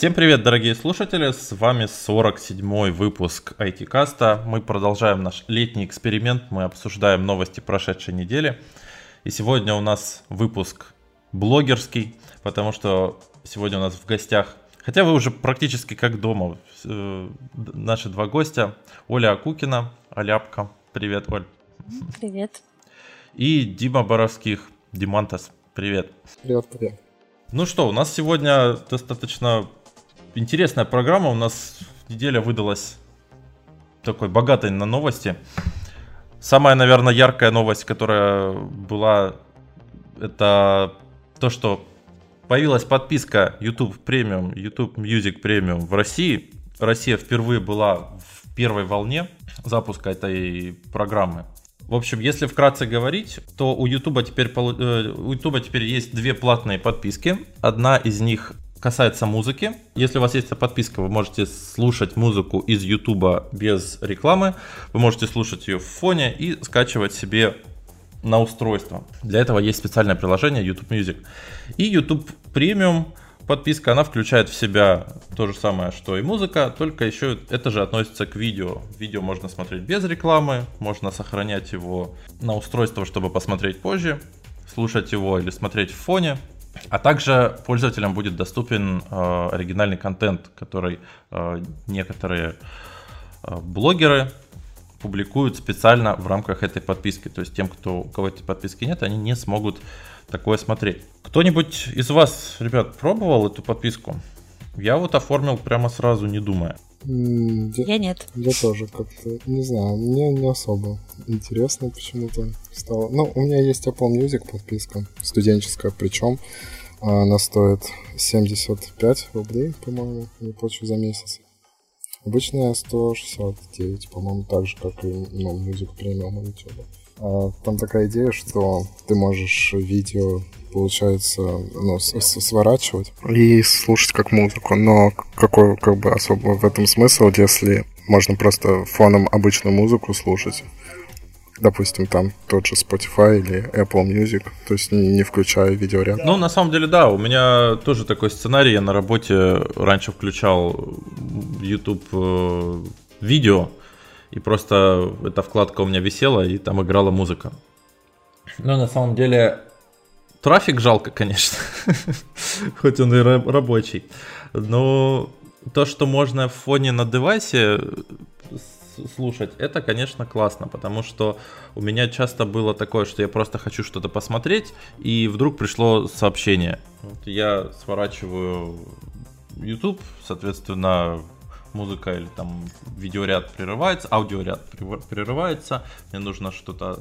Всем привет, дорогие слушатели! С вами 47-й выпуск IT-каста. Мы продолжаем наш летний эксперимент. Мы обсуждаем новости прошедшей недели. И сегодня у нас выпуск блогерский, потому что сегодня у нас в гостях, хотя вы уже практически как дома, э, наши два гостя, Оля Акукина, Аляпка. Привет, Оль. Привет. И Дима Боровских, Димантас. Привет. Привет, привет. Ну что, у нас сегодня достаточно интересная программа. У нас неделя выдалась такой богатой на новости. Самая, наверное, яркая новость, которая была, это то, что появилась подписка YouTube Premium, YouTube Music Premium в России. Россия впервые была в первой волне запуска этой программы. В общем, если вкратце говорить, то у YouTube теперь, э, у YouTube теперь есть две платные подписки. Одна из них касается музыки. Если у вас есть подписка, вы можете слушать музыку из YouTube без рекламы. Вы можете слушать ее в фоне и скачивать себе на устройство. Для этого есть специальное приложение YouTube Music. И YouTube Premium подписка, она включает в себя то же самое, что и музыка, только еще это же относится к видео. Видео можно смотреть без рекламы, можно сохранять его на устройство, чтобы посмотреть позже, слушать его или смотреть в фоне. А также пользователям будет доступен э, оригинальный контент, который э, некоторые э, блогеры публикуют специально в рамках этой подписки. То есть тем, кто, у кого этой подписки нет, они не смогут такое смотреть. Кто-нибудь из вас, ребят, пробовал эту подписку? Я вот оформил прямо сразу, не думая. Я, я нет. Я тоже как-то, не знаю, мне не особо интересно почему-то стало. Ну, у меня есть Apple Music подписка, студенческая, причем она стоит 75 рублей, по-моему, я плачу за месяц. Обычная 169, по-моему, так же, как и ну, Music Premium на YouTube. А, там такая идея, что ты можешь видео, получается, ну, сворачивать и слушать как музыку. Но какой как бы особо в этом смысл, если можно просто фоном обычную музыку слушать? допустим, там тот же Spotify или Apple Music, то есть не включая видеоряд. Ну, на самом деле, да, у меня тоже такой сценарий, я на работе раньше включал YouTube э, видео, и просто эта вкладка у меня висела, и там играла музыка. Но на самом деле трафик жалко, конечно, хоть он и рабочий. Но то, что можно в фоне на девайсе слушать, это, конечно, классно, потому что у меня часто было такое, что я просто хочу что-то посмотреть, и вдруг пришло сообщение. Вот я сворачиваю YouTube, соответственно, музыка или там видеоряд прерывается, аудиоряд прерывается, мне нужно что-то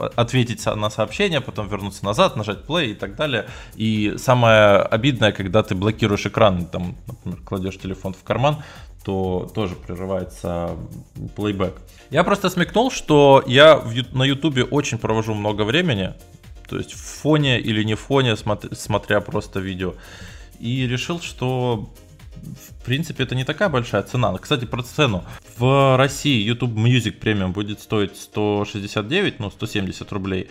э, ответить на сообщение, потом вернуться назад, нажать play и так далее. И самое обидное, когда ты блокируешь экран, там, например, кладешь телефон в карман, то тоже прерывается плейбэк. Я просто смекнул, что я на ютубе очень провожу много времени, то есть в фоне или не в фоне, смотря просто видео. И решил, что в принципе, это не такая большая цена. Кстати, про цену. В России YouTube Music Premium будет стоить 169, ну, 170 рублей.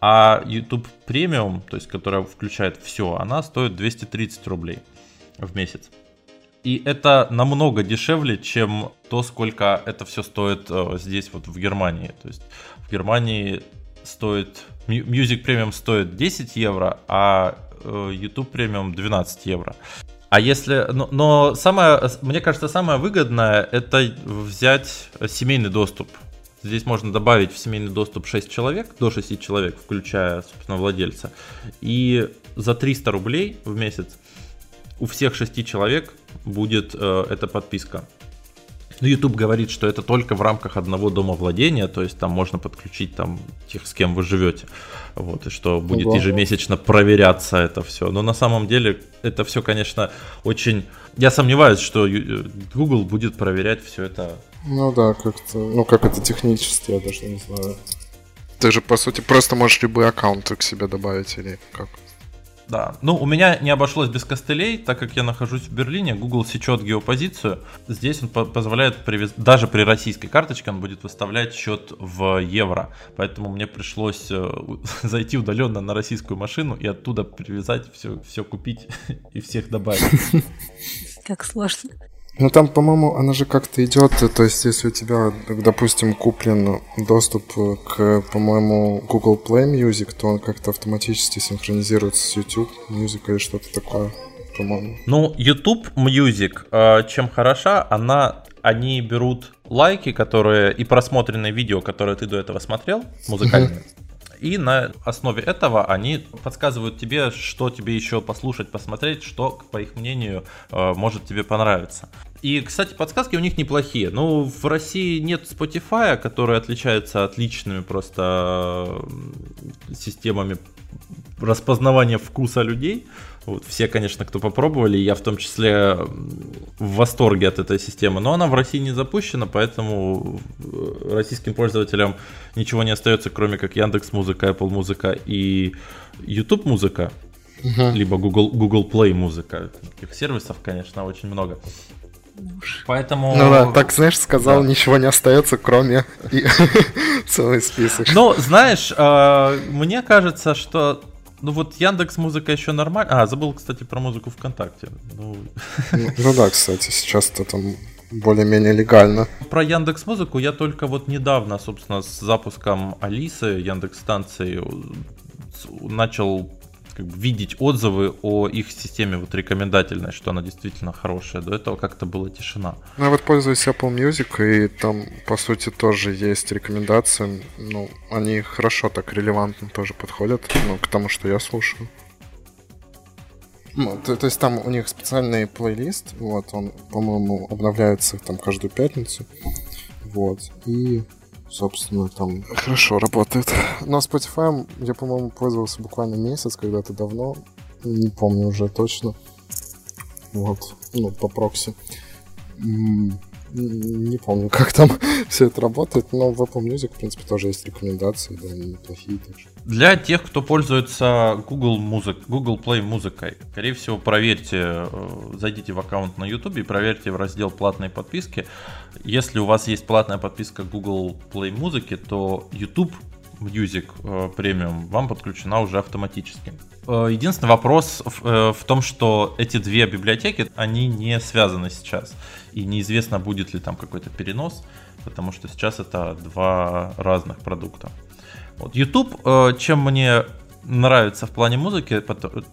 А YouTube Premium, то есть, которая включает все, она стоит 230 рублей в месяц. И это намного дешевле, чем то, сколько это все стоит э, здесь, вот в Германии. То есть в Германии стоит Music Premium стоит 10 евро, а э, YouTube Premium 12 евро. А если, но, но самое, мне кажется, самое выгодное это взять семейный доступ. Здесь можно добавить в семейный доступ 6 человек, до 6 человек, включая, собственно, владельца. И за 300 рублей в месяц у всех 6 человек будет э, эта подписка. Ну, YouTube говорит, что это только в рамках одного дома владения, то есть там можно подключить там тех, с кем вы живете. Вот, и что будет Ого. ежемесячно проверяться это все. Но на самом деле это все, конечно, очень... Я сомневаюсь, что Google будет проверять все это. Ну да, как-то... Ну как это технически, я даже не знаю. Ты же, по сути, просто можешь любые аккаунты к себе добавить или как? Да. Ну, у меня не обошлось без костылей, так как я нахожусь в Берлине, Google сечет геопозицию. Здесь он по позволяет, привез... даже при российской карточке, он будет выставлять счет в евро. Поэтому мне пришлось э, зайти удаленно на российскую машину и оттуда привязать, все, все купить и всех добавить. Как сложно. Ну там, по-моему, она же как-то идет, то есть если у тебя, допустим, куплен доступ к, по-моему, Google Play Music, то он как-то автоматически синхронизируется с YouTube Music или что-то такое, по-моему. Ну, YouTube Music, э, чем хороша, она, они берут лайки, которые и просмотренные видео, которые ты до этого смотрел, музыкальные, и на основе этого они подсказывают тебе, что тебе еще послушать, посмотреть, что, по их мнению, э, может тебе понравиться. И, кстати, подсказки у них неплохие. Ну, в России нет Spotify, который отличается отличными просто системами распознавания вкуса людей. Вот, все, конечно, кто попробовали, я в том числе в восторге от этой системы, но она в России не запущена, поэтому э, российским пользователям ничего не остается, кроме как Яндекс Музыка, Apple Музыка и YouTube Музыка, uh-huh. либо Google, Google Play Музыка. Таких сервисов, конечно, очень много. Поэтому... Ну да, так, знаешь, сказал, да. ничего не остается, кроме целый список. Ну, знаешь, э, мне кажется, что ну вот Яндекс Музыка еще нормально. А, забыл, кстати, про музыку ВКонтакте. Ну, ну, ну да, кстати, сейчас это там более-менее легально. Про Яндекс Музыку я только вот недавно, собственно, с запуском Алисы Яндекс станции начал как бы, видеть отзывы о их системе вот рекомендательной, что она действительно хорошая. До этого как-то была тишина. Ну, я вот пользуюсь Apple Music, и там, по сути, тоже есть рекомендации. Ну, они хорошо так релевантно тоже подходят ну, к тому, что я слушаю. Ну, то, то есть там у них специальный плейлист, вот, он, по-моему, обновляется там каждую пятницу, вот, и собственно, там хорошо работает. Но Spotify я, по-моему, пользовался буквально месяц, когда-то давно. Не помню уже точно. Вот, ну, по прокси. Не помню, как там все это работает, но в Apple Music, в принципе, тоже есть рекомендации, да, неплохие также. Для тех, кто пользуется Google, музык, Google Play музыкой, скорее всего, проверьте, э, зайдите в аккаунт на YouTube и проверьте в раздел платной подписки. Если у вас есть платная подписка Google Play музыки, то YouTube Music э, Premium вам подключена уже автоматически. Э, единственный вопрос в том, что эти две библиотеки, они не связаны сейчас. И неизвестно, будет ли там какой-то перенос, потому что сейчас это два разных продукта. Вот YouTube, э, чем мне нравится в плане музыки,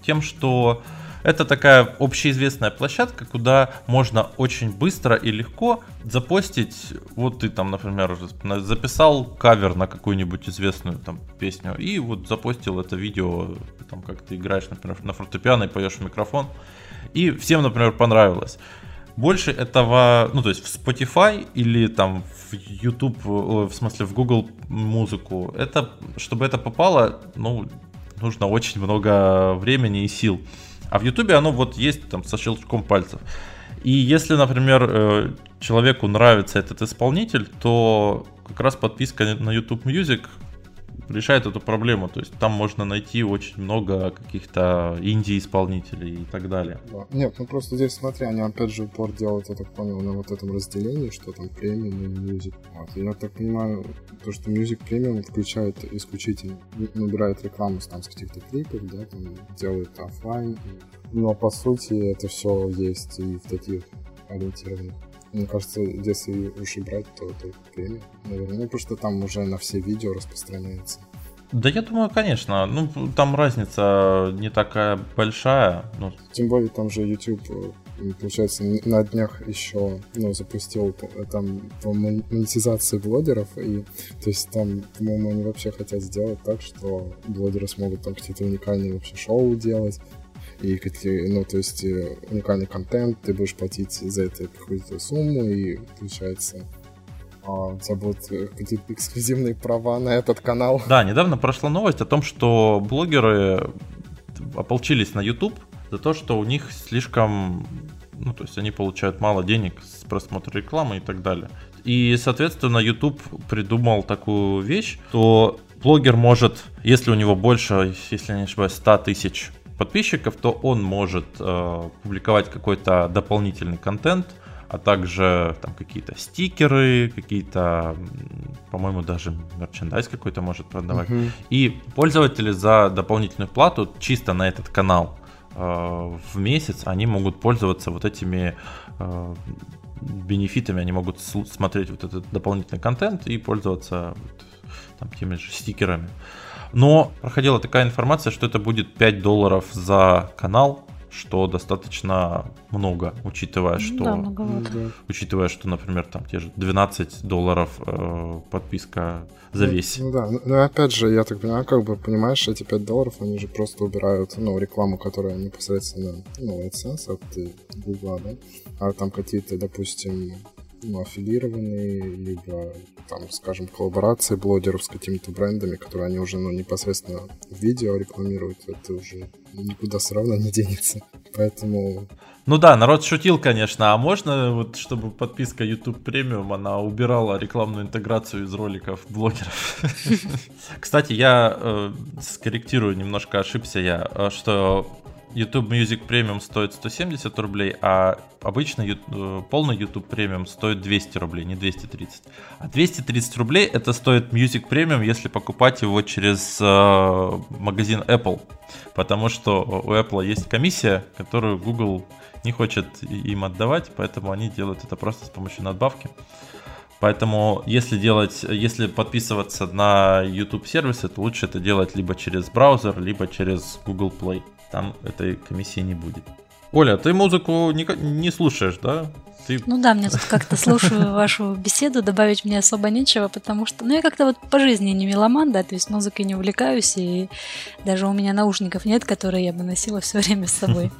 тем, что это такая общеизвестная площадка, куда можно очень быстро и легко запостить. Вот ты там, например, записал кавер на какую-нибудь известную там песню и вот запостил это видео, там как ты играешь, например, на фортепиано и поешь в микрофон. И всем, например, понравилось. Больше этого, ну то есть в Spotify или там в YouTube, в смысле в Google музыку, это, чтобы это попало, ну, нужно очень много времени и сил. А в YouTube оно вот есть там со щелчком пальцев. И если, например, э, человеку нравится этот исполнитель, то как раз подписка на YouTube Music решает эту проблему. То есть там можно найти очень много каких-то инди-исполнителей и так далее. Да. Нет, ну просто здесь, смотри, они опять же упор делают, я так понял, на вот этом разделении, что там премиум и мюзик. Вот. я так понимаю, то, что мюзик премиум включает исключительно, набирает рекламу там с каких-то клипов, да, там делают офлайн. Но по сути это все есть и в таких ориентированных мне кажется, если уж и брать, то только премиум, наверное. Ну, потому что там уже на все видео распространяется. Да я думаю, конечно. Ну, там разница не такая большая. Ну. Тем более там же YouTube, э, получается, на днях еще ну, запустил там по монетизации блогеров. И то есть там, по-моему, они вообще хотят сделать так, что блогеры смогут там какие-то уникальные вообще шоу делать и какие, ну, то есть э, уникальный контент, ты будешь платить за это какую-то сумму, и получается а, у тебя будут э, какие-то эксклюзивные права на этот канал. Да, недавно прошла новость о том, что блогеры ополчились на YouTube за то, что у них слишком, ну, то есть они получают мало денег с просмотра рекламы и так далее. И, соответственно, YouTube придумал такую вещь, что блогер может, если у него больше, если не ошибаюсь, 100 тысяч подписчиков, то он может э, публиковать какой-то дополнительный контент, а также там какие-то стикеры, какие-то, по-моему, даже мерчендайз какой-то может продавать. Uh-huh. И пользователи за дополнительную плату чисто на этот канал э, в месяц они могут пользоваться вот этими э, бенефитами, они могут смотреть вот этот дополнительный контент и пользоваться вот, там, теми же стикерами. Но проходила такая информация, что это будет 5 долларов за канал, что достаточно много, учитывая, что, да, многовато. учитывая, что, например, там те же 12 долларов э, подписка за ну, весь. Ну, да, ну, ну опять же, я так понимаю, как бы, понимаешь, эти 5 долларов, они же просто убирают, ну, рекламу, которая непосредственно, ну, AdSense от Google, да, а там какие-то, допустим, ну, аффилированные, либо, там, скажем, коллаборации блогеров с какими-то брендами, которые они уже, ну, непосредственно в видео рекламируют, это уже никуда все равно не денется. Поэтому... Ну да, народ шутил, конечно, а можно, вот, чтобы подписка YouTube Premium, она убирала рекламную интеграцию из роликов блогеров? Кстати, я э, скорректирую, немножко ошибся я, э, что YouTube Music Premium стоит 170 рублей, а обычно э, полный YouTube Premium стоит 200 рублей, не 230. А 230 рублей это стоит Music Premium, если покупать его через э, магазин Apple. Потому что у Apple есть комиссия, которую Google не хочет им отдавать, поэтому они делают это просто с помощью надбавки. Поэтому, если делать, если подписываться на YouTube сервисы, то лучше это делать либо через браузер, либо через Google Play там этой комиссии не будет. Оля, ты музыку не, не слушаешь, да? Ты... Ну да, мне тут как-то слушаю вашу беседу, добавить мне особо нечего, потому что, ну я как-то вот по жизни не меломан, да, то есть музыкой не увлекаюсь, и даже у меня наушников нет, которые я бы носила все время с собой.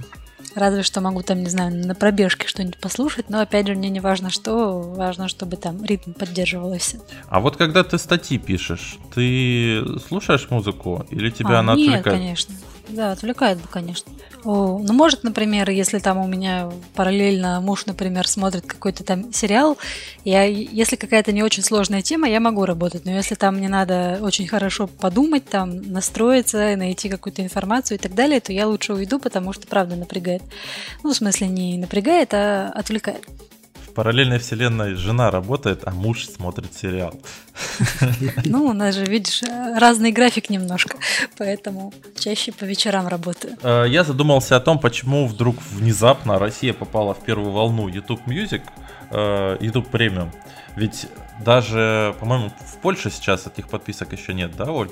Разве что могу там, не знаю, на пробежке что-нибудь послушать, но опять же мне не важно что, важно, чтобы там ритм поддерживался. А вот когда ты статьи пишешь, ты слушаешь музыку или тебя а, она нет, отвлекает? конечно. Да, отвлекает бы, конечно. О, ну, может, например, если там у меня параллельно муж, например, смотрит какой-то там сериал, я, если какая-то не очень сложная тема, я могу работать. Но если там мне надо очень хорошо подумать, там, настроиться, найти какую-то информацию и так далее, то я лучше уйду, потому что, правда, напрягает. Ну, в смысле, не напрягает, а отвлекает параллельной вселенной жена работает, а муж смотрит сериал. Ну, у нас же, видишь, разный график немножко, поэтому чаще по вечерам работаю. Э, я задумался о том, почему вдруг внезапно Россия попала в первую волну YouTube Music, э, YouTube Premium. Ведь даже, по-моему, в Польше сейчас этих подписок еще нет, да, Оль?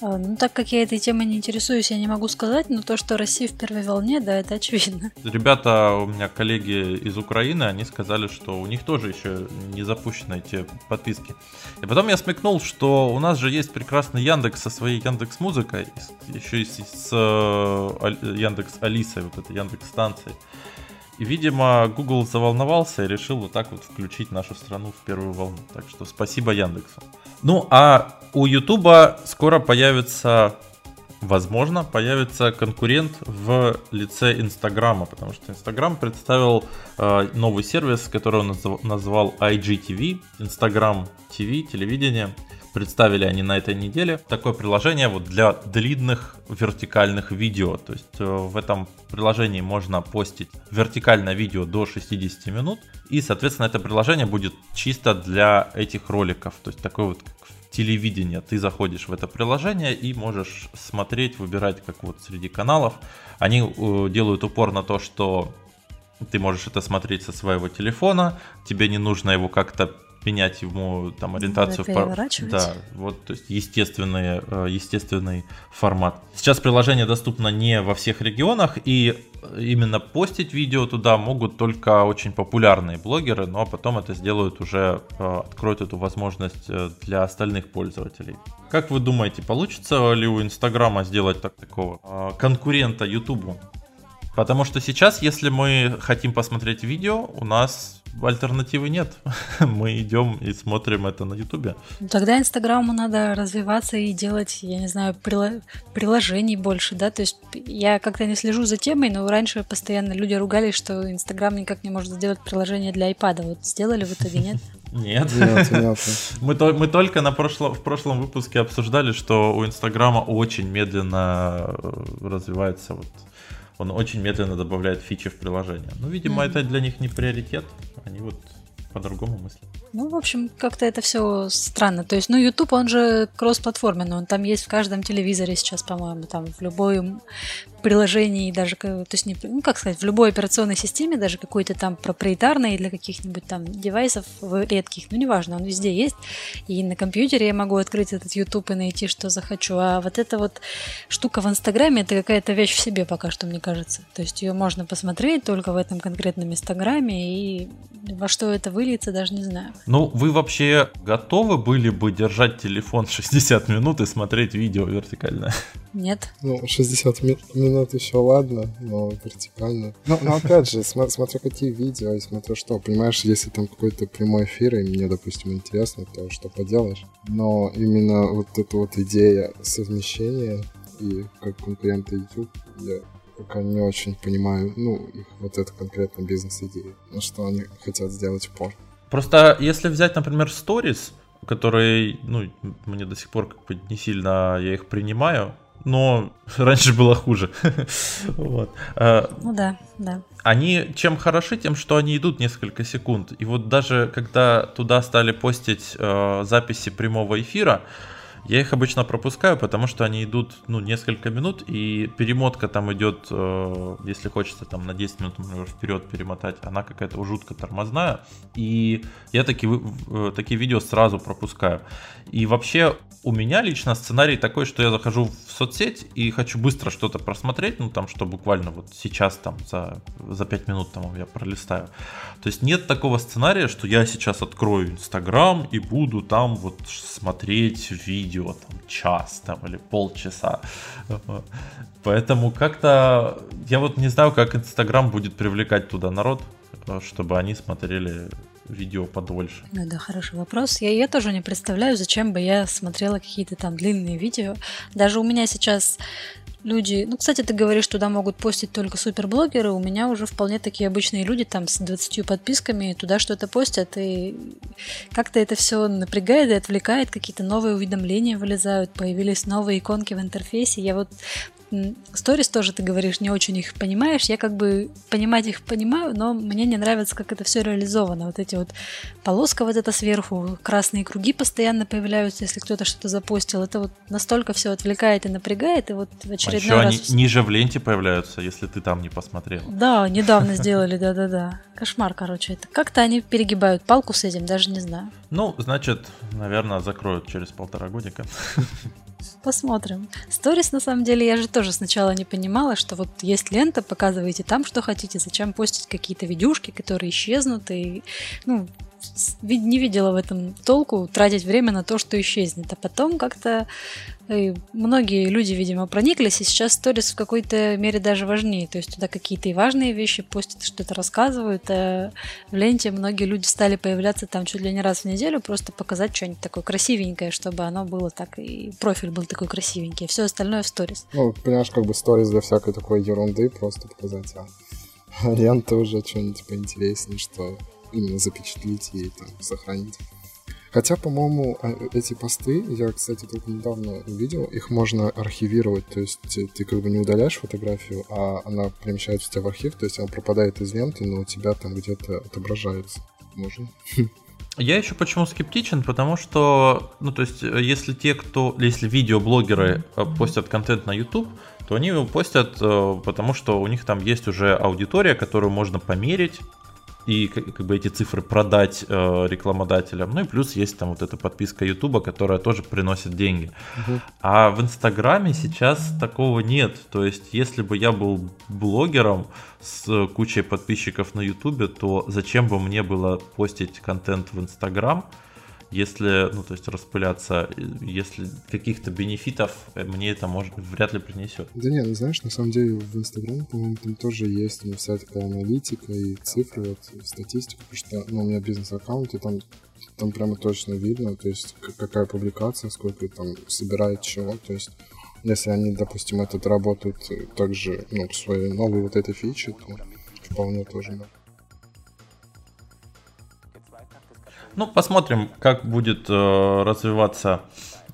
А, ну, так как я этой темой не интересуюсь, я не могу сказать, но то, что Россия в первой волне, да, это очевидно. Ребята, у меня коллеги из Украины, они сказали, что у них тоже еще не запущены эти подписки. И потом я смекнул, что у нас же есть прекрасный Яндекс со своей Яндекс Музыкой, еще и с э, Яндекс Алисой, вот этой Яндекс станцией. И, видимо, Google заволновался и решил вот так вот включить нашу страну в первую волну. Так что спасибо Яндексу. Ну, а у Ютуба скоро появится, возможно, появится конкурент в лице Инстаграма, потому что Инстаграм представил э, новый сервис, который он назвал IGTV, Instagram TV, телевидение. Представили они на этой неделе такое приложение вот для длинных вертикальных видео. То есть э, в этом приложении можно постить вертикальное видео до 60 минут. И, соответственно, это приложение будет чисто для этих роликов. То есть такой вот телевидение. Ты заходишь в это приложение и можешь смотреть, выбирать как вот среди каналов. Они э, делают упор на то, что ты можешь это смотреть со своего телефона, тебе не нужно его как-то менять ему там ориентацию в да вот то есть естественный э, естественный формат. Сейчас приложение доступно не во всех регионах и именно постить видео туда могут только очень популярные блогеры но потом это сделают уже э, откроют эту возможность э, для остальных пользователей. Как вы думаете получится ли у инстаграма сделать так такого конкурента ютубу? Потому что сейчас, если мы хотим посмотреть видео, у нас альтернативы нет. Мы идем и смотрим это на Ютубе. Тогда Инстаграму надо развиваться и делать, я не знаю, прило- приложений больше, да? То есть я как-то не слежу за темой, но раньше постоянно люди ругались, что Инстаграм никак не может сделать приложение для iPad. Вот сделали в итоге, нет? Нет. Нет, нет. Мы, то- мы только на прошло- в прошлом выпуске обсуждали, что у Инстаграма очень медленно э, развивается вот он очень медленно добавляет фичи в приложение. Ну, видимо, Мгм. это для них не приоритет. Они вот по-другому мыслят. Ну, в общем, как-то это все странно. То есть, ну, YouTube, он же кроссплатформенный, он там есть в каждом телевизоре сейчас, по-моему, там в любом приложении, даже, то есть, не, ну, как сказать, в любой операционной системе, даже какой-то там проприетарной для каких-нибудь там девайсов редких, ну, неважно, он везде есть. И на компьютере я могу открыть этот YouTube и найти, что захочу. А вот эта вот штука в Инстаграме, это какая-то вещь в себе пока что, мне кажется. То есть, ее можно посмотреть только в этом конкретном Инстаграме, и во что это выльется, даже не знаю. Ну, вы вообще готовы были бы держать телефон 60 минут и смотреть видео вертикально? Нет. Ну, 60 ми- минут еще ладно, но вертикально. Ну, но опять же, сма- смотря какие видео и смотря что. Понимаешь, если там какой-то прямой эфир, и мне, допустим, интересно, то что поделаешь. Но именно вот эта вот идея совмещения и как конкуренты YouTube, я пока не очень понимаю, ну, их вот эту конкретно бизнес-идею, на что они хотят сделать упор. Просто если взять, например, Stories, которые, ну, мне до сих пор как бы не сильно я их принимаю, но раньше было хуже. Вот. Э, Ну да, да. Они чем хороши, тем, что они идут несколько секунд. И вот даже когда туда стали постить э, записи прямого эфира, я их обычно пропускаю, потому что они идут, ну, несколько минут, и перемотка там идет, э, если хочется там на 10 минут, вперед перемотать, она какая-то жутко тормозная, и я такие, э, такие видео сразу пропускаю. И вообще у меня лично сценарий такой, что я захожу в соцсеть и хочу быстро что-то просмотреть, ну там, что буквально вот сейчас там за, за 5 минут там я пролистаю. То есть нет такого сценария, что я сейчас открою Инстаграм и буду там вот смотреть видео там час там или полчаса. Поэтому как-то я вот не знаю, как Инстаграм будет привлекать туда народ, чтобы они смотрели видео подольше. Ну да, хороший вопрос. Я, я тоже не представляю, зачем бы я смотрела какие-то там длинные видео. Даже у меня сейчас люди... Ну, кстати, ты говоришь, туда могут постить только суперблогеры. У меня уже вполне такие обычные люди там с 20 подписками туда что-то постят. И как-то это все напрягает и отвлекает. Какие-то новые уведомления вылезают. Появились новые иконки в интерфейсе. Я вот Сторис тоже, ты говоришь, не очень их понимаешь. Я как бы понимать их понимаю, но мне не нравится, как это все реализовано. Вот эти вот полоска вот эта сверху, красные круги постоянно появляются, если кто-то что-то запостил. Это вот настолько все отвлекает и напрягает, и вот в А очередной еще раз... они ниже в ленте появляются, если ты там не посмотрел. Да, недавно сделали, да-да-да. Кошмар, короче, это. Как-то они перегибают палку с этим, даже не знаю. Ну, значит, наверное, закроют через полтора годика. Посмотрим. Сторис, на самом деле, я же тоже сначала не понимала, что вот есть лента, показываете там, что хотите, зачем постить какие-то видюшки, которые исчезнут, и, ну, не видела в этом толку тратить время на то, что исчезнет. А потом как-то э, многие люди, видимо, прониклись, и сейчас сторис в какой-то мере даже важнее. То есть туда какие-то и важные вещи постят, что-то рассказывают. А в ленте многие люди стали появляться там чуть ли не раз в неделю, просто показать что-нибудь такое красивенькое, чтобы оно было так, и профиль был такой красивенький. Все остальное в сторис. Ну, понимаешь, как бы сторис для всякой такой ерунды просто показать, а лента уже что-нибудь поинтереснее, что именно запечатлить и там сохранить. Хотя, по-моему, а, эти посты, я, кстати, только недавно увидел, их можно архивировать, то есть ты как бы не удаляешь фотографию, а она перемещается у тебя в архив, то есть она пропадает из ленты, но у тебя там где-то отображается. Можно? Я еще почему скептичен, потому что, ну, то есть, э, если те, кто, если видеоблогеры э, постят контент на YouTube, то они его постят, э, потому что у них там есть уже аудитория, которую можно померить и как, бы эти цифры продать э, рекламодателям. Ну и плюс есть там вот эта подписка YouTube, которая тоже приносит деньги. Мгм. А в Инстаграме сейчас такого нет. То есть, если бы я был блогером с кучей подписчиков на Ютубе, то зачем бы мне было постить контент в Инстаграм, если, ну, то есть распыляться, если каких-то бенефитов мне это может вряд ли принесет. Да нет, ну знаешь, на самом деле в Инстаграме, по-моему, там тоже есть у меня вся такая аналитика и цифры, вот, статистика, потому что ну, у меня бизнес-аккаунт, и там там прямо точно видно, то есть какая публикация, сколько там собирает чего, то есть если они, допустим, этот работают также, ну, в своей новой вот этой фиче, то вполне тоже, да. Ну, посмотрим, как будет э, развиваться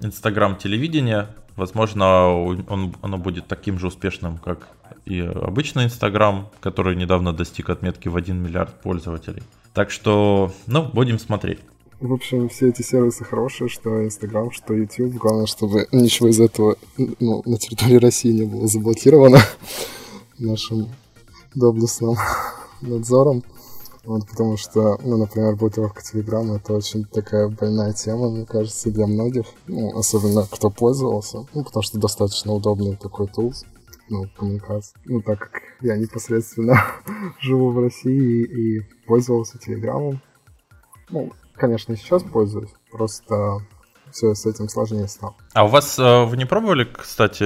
Инстаграм телевидение. Возможно, он, оно будет таким же успешным, как и обычный Инстаграм, который недавно достиг отметки в 1 миллиард пользователей. Так что, ну, будем смотреть. В общем, все эти сервисы хорошие, что Инстаграм, что YouTube. Главное, чтобы ничего из этого ну, на территории России не было заблокировано нашим доблестным надзором. Вот, потому что, ну, например, блокировка Телеграма это очень такая больная тема, мне кажется, для многих, ну, особенно кто пользовался, ну, потому что достаточно удобный такой тул, ну, коммуникации. Ну, так как я непосредственно живу в России и, и пользовался Телеграмом, ну, конечно, сейчас пользуюсь, просто все с этим сложнее стало. А у вас э, вы не пробовали, кстати,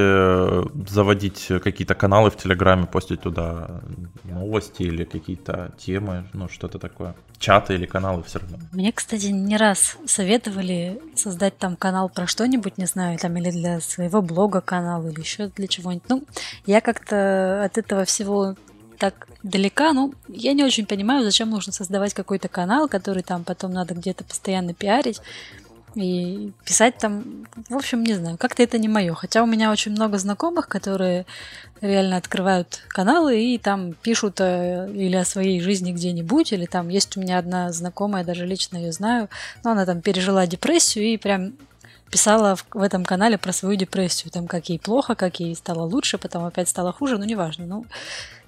заводить какие-то каналы в Телеграме, постить туда новости или какие-то темы, ну что-то такое? Чаты или каналы все равно? Мне, кстати, не раз советовали создать там канал про что-нибудь, не знаю, там или для своего блога канал, или еще для чего-нибудь. Ну, я как-то от этого всего так далека, ну, я не очень понимаю, зачем нужно создавать какой-то канал, который там потом надо где-то постоянно пиарить и писать там, в общем, не знаю, как-то это не мое. Хотя у меня очень много знакомых, которые реально открывают каналы и там пишут э, или о своей жизни где-нибудь, или там есть у меня одна знакомая, даже лично ее знаю, но она там пережила депрессию и прям писала в, в этом канале про свою депрессию, там как ей плохо, как ей стало лучше, потом опять стало хуже, ну неважно. Ну,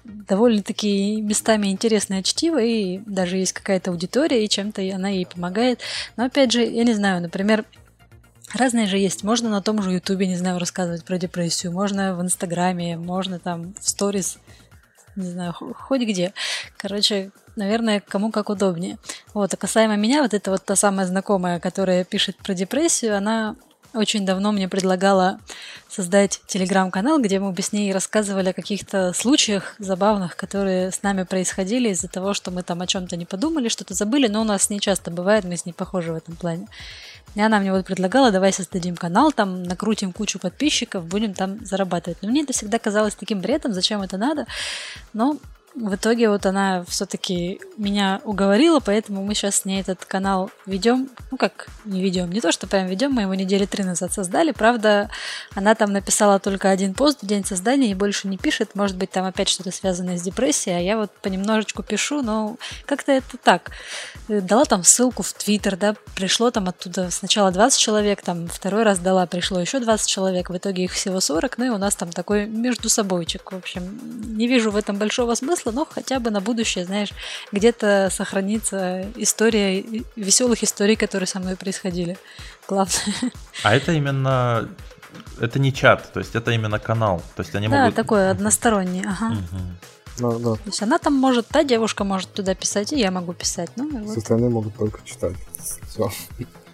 довольно-таки местами интересное чтиво, и даже есть какая-то аудитория, и чем-то она ей помогает. Но опять же, я не знаю, например, Разные же есть. Можно на том же Ютубе, не знаю, рассказывать про депрессию. Можно в Инстаграме, можно там в сторис, не знаю, хоть где. Короче, наверное, кому как удобнее. Вот, а касаемо меня, вот эта вот та самая знакомая, которая пишет про депрессию, она очень давно мне предлагала создать телеграм-канал, где мы бы с ней рассказывали о каких-то случаях забавных, которые с нами происходили из-за того, что мы там о чем-то не подумали, что-то забыли, но у нас не часто бывает, мы с ней похожи в этом плане. И она мне вот предлагала, давай создадим канал, там накрутим кучу подписчиков, будем там зарабатывать. Но мне это всегда казалось таким бредом, зачем это надо. Но в итоге вот она все-таки меня уговорила, поэтому мы сейчас с ней этот канал ведем. Ну как не ведем, не то, что прям ведем, мы его недели три назад создали. Правда, она там написала только один пост в день создания и больше не пишет. Может быть, там опять что-то связанное с депрессией, а я вот понемножечку пишу, но как-то это так. Дала там ссылку в Твиттер, да, пришло там оттуда сначала 20 человек, там второй раз дала, пришло еще 20 человек, в итоге их всего 40, ну и у нас там такой между собойчик, в общем. Не вижу в этом большого смысла, смысла, но хотя бы на будущее, знаешь, где-то сохранится история, веселых историй, которые со мной происходили. Главное. А это именно это не чат, то есть это именно канал. То есть они да, могут... такой односторонний, ага. Угу. Да, да. То есть она там может, та девушка может туда писать, и я могу писать. Ну, вот. Со стороны могут только читать. Все.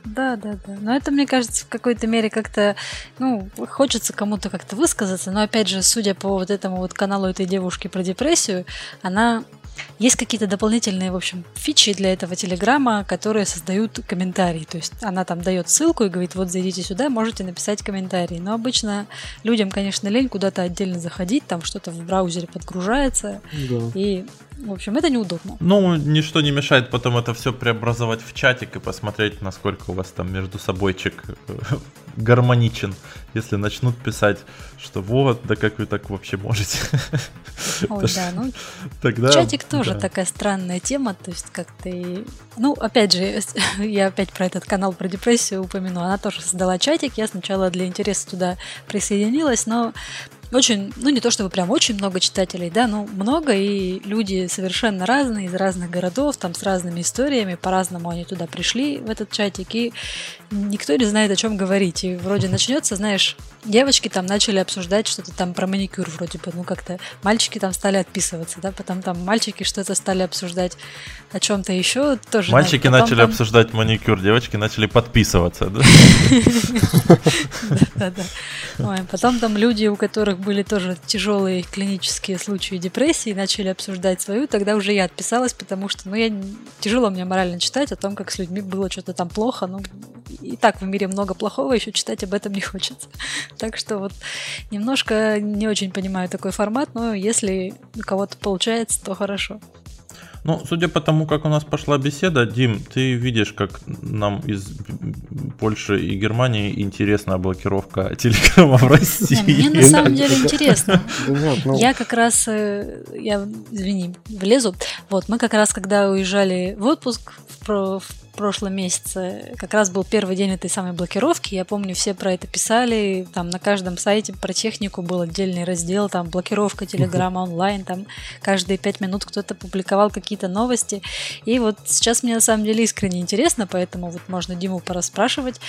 Да, да, да. Но это, мне кажется, в какой-то мере как-то, ну, хочется кому-то как-то высказаться. Но опять же, судя по вот этому вот каналу этой девушки про депрессию, она есть какие-то дополнительные, в общем, фичи для этого телеграмма, которые создают комментарии. То есть она там дает ссылку и говорит, вот зайдите сюда, можете написать комментарий. Но обычно людям, конечно, лень куда-то отдельно заходить, там что-то в браузере подгружается. Да. И в общем, это неудобно. Ну, ничто не мешает потом это все преобразовать в чатик и посмотреть, насколько у вас там между собойчик гармоничен. Если начнут писать, что вот, да как вы так вообще можете. Ой, да, ну, Тогда, чатик тоже да. такая странная тема, то есть как ты... Ну, опять же, я опять про этот канал про депрессию упомяну. Она тоже создала чатик, я сначала для интереса туда присоединилась, но очень, ну не то чтобы прям очень много читателей, да, но много, и люди совершенно разные, из разных городов, там с разными историями, по-разному они туда пришли, в этот чатик, и никто не знает, о чем говорить. И вроде начнется, знаешь, девочки там начали обсуждать что-то там про маникюр вроде бы, ну как-то мальчики там стали отписываться, да, потом там мальчики что-то стали обсуждать о чем-то еще тоже. Мальчики начали там... обсуждать маникюр, девочки начали подписываться, да? Да-да. Потом там люди, у которых были тоже тяжелые клинические случаи депрессии, начали обсуждать свою, тогда уже я отписалась, потому что, ну, я тяжело мне морально читать о том, как с людьми было что-то там плохо, ну, и так в мире много плохого, еще читать об этом не хочется. Так что вот немножко не очень понимаю такой формат, но если у кого-то получается, то хорошо. Ну, судя по тому, как у нас пошла беседа, Дим, ты видишь, как нам из Польши и Германии интересна блокировка телеграмма в России. Мне на самом деле интересно. Ну. Я как раз, э, я, извини, влезу. Вот, мы как раз, когда уезжали в отпуск в прошлом месяце как раз был первый день этой самой блокировки. Я помню, все про это писали. Там на каждом сайте про технику был отдельный раздел, там блокировка Телеграма онлайн, там каждые пять минут кто-то публиковал какие-то новости. И вот сейчас мне на самом деле искренне интересно, поэтому вот можно Диму пораспрашивать,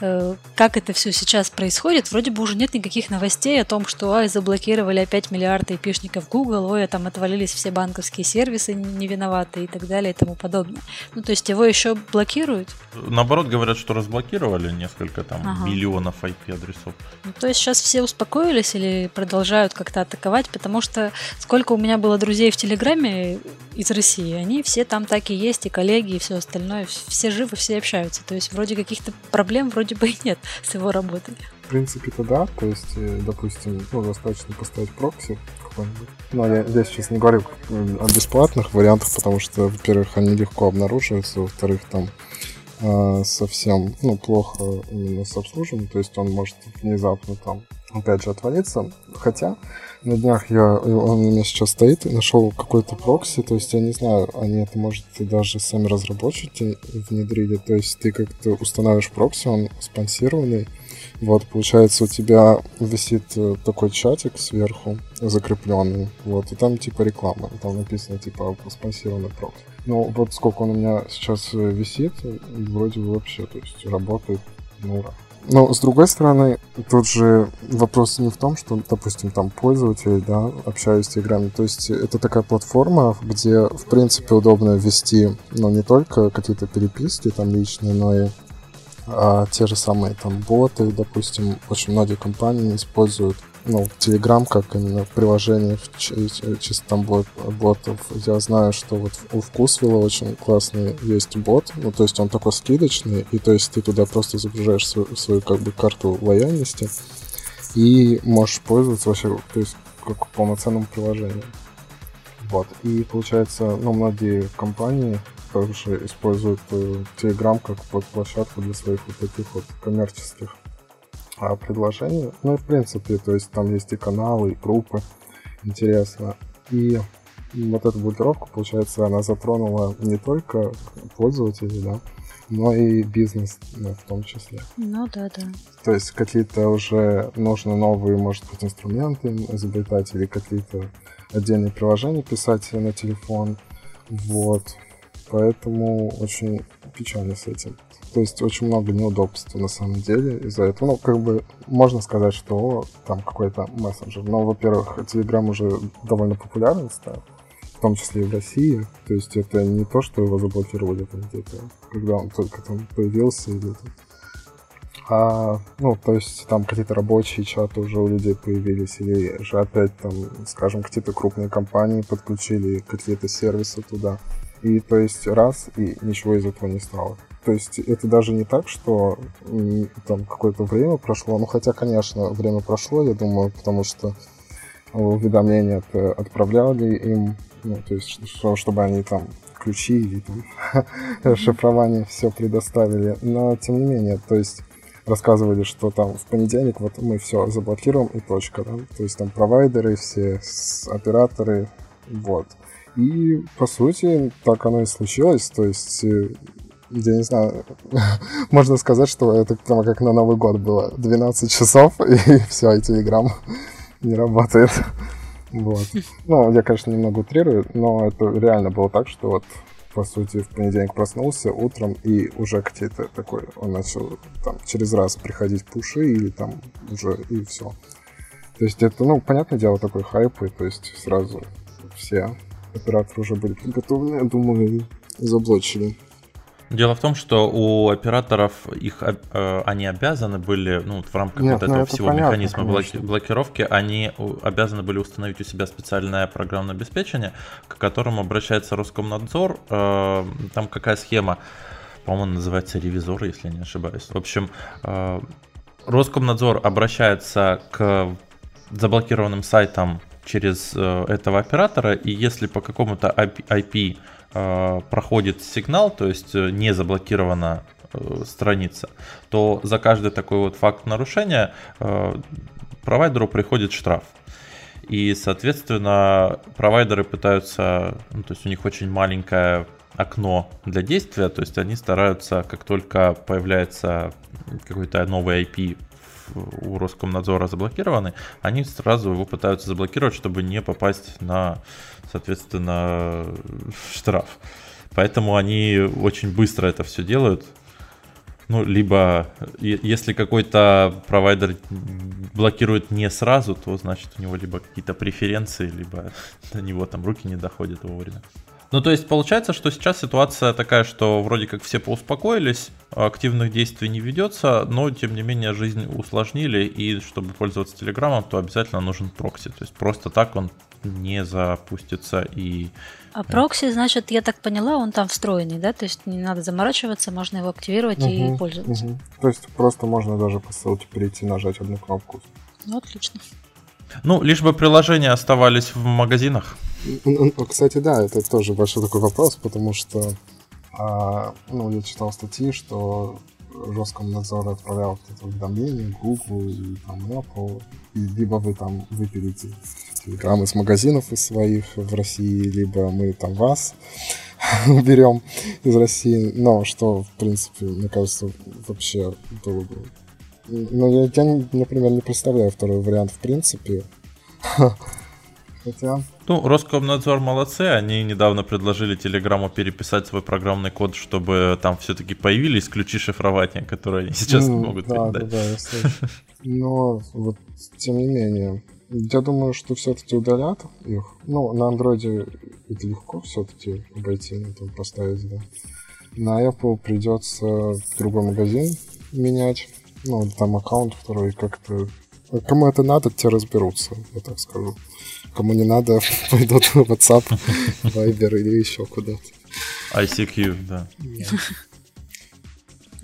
э, как это все сейчас происходит. Вроде бы уже нет никаких новостей о том, что ай, заблокировали опять миллиарды айпишников Google, ой, а там отвалились все банковские сервисы не виноваты и так далее и тому подобное. Ну, то есть его еще блокируют? Наоборот, говорят, что разблокировали несколько там ага. миллионов IP-адресов. Ну, то есть сейчас все успокоились или продолжают как-то атаковать, потому что сколько у меня было друзей в Телеграме из России, они все там так и есть, и коллеги, и все остальное, все живы, все общаются. То есть вроде каких-то проблем вроде бы и нет с его работой. Принципе-то да, то есть, э, допустим, ну, достаточно поставить прокси какой-нибудь. Но я, я сейчас не говорю о бесплатных вариантах, потому что, во-первых, они легко обнаруживаются, во-вторых, там э, совсем ну, плохо именно с обслуживанием, то есть он может внезапно там опять же отвалиться. Хотя на днях я, он у меня сейчас стоит, нашел какой-то прокси, то есть я не знаю, они это, может, даже сами разработчики внедрили, то есть ты как-то устанавливаешь прокси, он спонсированный, вот, получается, у тебя висит э, такой чатик сверху, закрепленный, вот, и там типа реклама, там написано типа спонсированный прокси. Ну, вот сколько он у меня сейчас э, висит, вроде бы вообще, то есть работает, ну, ура. Но, с другой стороны, тут же вопрос не в том, что, допустим, там пользователь, да, общаюсь в Телеграме. То есть это такая платформа, где, в принципе, удобно вести, ну, не только какие-то переписки там личные, но и а, те же самые там боты, допустим, очень многие компании используют ну, Telegram как именно приложение чисто там бот, ботов. Я знаю, что вот у Вкусвилла очень классный есть бот, ну, то есть он такой скидочный, и то есть ты туда просто загружаешь свою, свою как бы карту лояльности и можешь пользоваться вообще, то есть как полноценным приложением. Вот. И получается, ну, многие компании также используют э, Telegram как площадку для своих вот таких вот коммерческих а, предложений. Ну и в принципе, то есть там есть и каналы, и группы. Интересно. И вот эту блокировку, получается, она затронула не только пользователей, да, но и бизнес ну, в том числе. Ну да, да. То есть какие-то уже нужны новые, может быть, инструменты изобретать или какие-то отдельные приложения писать на телефон. Вот. Поэтому очень печально с этим. То есть очень много неудобств на самом деле из-за этого. Ну, как бы можно сказать, что там какой-то мессенджер. Но, во-первых, Telegram уже довольно популярен стал, в том числе и в России. То есть это не то, что его заблокировали там где-то, когда он только там появился или а, ну, то есть там какие-то рабочие чаты уже у людей появились, или же опять там, скажем, какие-то крупные компании подключили какие-то сервисы туда. И то есть раз, и ничего из этого не стало. То есть это даже не так, что там какое-то время прошло. Ну, хотя, конечно, время прошло, я думаю, потому что уведомления отправляли им, ну, то есть, что, чтобы они там ключи или там шифрование все предоставили. Но, тем не менее, то есть рассказывали, что там в понедельник вот мы все заблокируем и точка, да? То есть там провайдеры все, операторы, вот. И, по сути, так оно и случилось. То есть, э, я не знаю, можно сказать, что это прямо как на Новый год было. 12 часов, и все, и Телеграм не работает. Вот. Ну, я, конечно, немного утрирую, но это реально было так, что вот по сути, в понедельник проснулся утром, и уже какие-то такой, он начал там через раз приходить пуши, или там уже, и все. То есть это, ну, понятное дело, такой хайп, и то есть сразу все операторы уже были подготовлены, я думаю, заблочили. Дело в том, что у операторов их э, они обязаны были, ну, в рамках Нет, вот ну, этого всего понятно, механизма конечно. блокировки, они обязаны были установить у себя специальное программное обеспечение, к которому обращается Роскомнадзор. Э, там какая схема? По-моему, называется ревизор, если я не ошибаюсь. В общем, э, Роскомнадзор обращается к заблокированным сайтам через этого оператора, и если по какому-то IP Э, проходит сигнал, то есть э, не заблокирована э, страница, то за каждый такой вот факт нарушения провайдеру приходит штраф. И, соответственно, провайдеры пытаются, ну, то есть у них очень маленькое окно для действия, то есть они стараются, как только появляется какой-то новый IP у Роскомнадзора заблокированы, они сразу его пытаются заблокировать, чтобы не попасть на, соответственно, штраф. Поэтому они очень быстро это все делают. Ну, либо если какой-то провайдер блокирует не сразу, то значит у него либо какие-то преференции, либо до него там руки не доходят вовремя. Ну, то есть получается, что сейчас ситуация такая, что вроде как все поуспокоились, активных действий не ведется, но тем не менее жизнь усложнили, и чтобы пользоваться Телеграмом, то обязательно нужен прокси. То есть просто так он не запустится и... А прокси, значит, я так поняла, он там встроенный, да? То есть не надо заморачиваться, можно его активировать угу, и пользоваться. Угу. То есть просто можно даже по ссылке перейти, нажать одну кнопку. Ну, отлично. Ну, лишь бы приложения оставались в магазинах. Кстати, да, это тоже большой такой вопрос, потому что а, ну, я читал статьи, что Роскомнадзор отправлял уведомления Google и там Apple, и либо вы там выберете телеграммы из магазинов из своих в России, либо мы там вас уберем из России, но что, в принципе, мне кажется, вообще было бы но я, я, например, не представляю второй вариант в принципе. Хотя... Ну, Роскомнадзор молодцы, они недавно предложили Телеграму переписать свой программный код, чтобы там все-таки появились ключи шифрования, которые они сейчас не могут да, передать. Да, да, я слышу. Но вот, тем не менее, я думаю, что все-таки удалят их. Ну, на андроиде это легко все-таки обойти, ну, там поставить, да. На Apple придется другой магазин менять ну, там аккаунт второй как-то... Кому это надо, те разберутся, я так скажу. Кому не надо, пойдут в WhatsApp, Viber или еще куда-то. ICQ, да.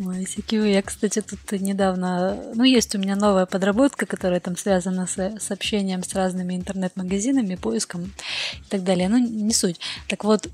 Ой, ICQ, я, кстати, тут недавно... Ну, есть у меня новая подработка, которая там связана с, с общением с разными интернет-магазинами, поиском и так далее. Ну, не суть. Так вот,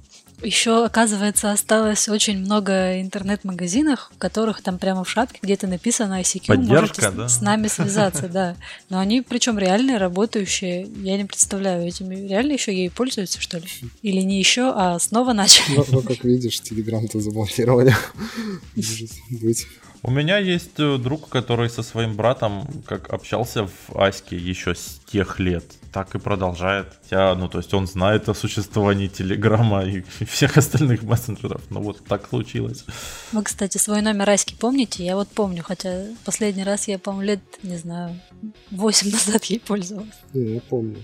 еще, оказывается, осталось очень много интернет-магазинов, в которых там прямо в шапке где-то написано ICQ, Поддержка, можете да? с, нами связаться, да. Но они причем реальные, работающие. Я не представляю, этими реально еще ей пользуются, что ли? Или не еще, а снова начали? Ну, ну как видишь, Телеграм-то заблокировали. Может быть. У меня есть э, друг, который со своим братом как общался в Аське еще с тех лет, так и продолжает. Хотя, ну, то есть он знает о существовании Телеграма и всех остальных мессенджеров. Ну, вот так случилось. Вы, кстати, свой номер Аськи помните? Я вот помню, хотя последний раз я, по-моему, лет, не знаю, 8 назад ей пользовалась. Не, я помню.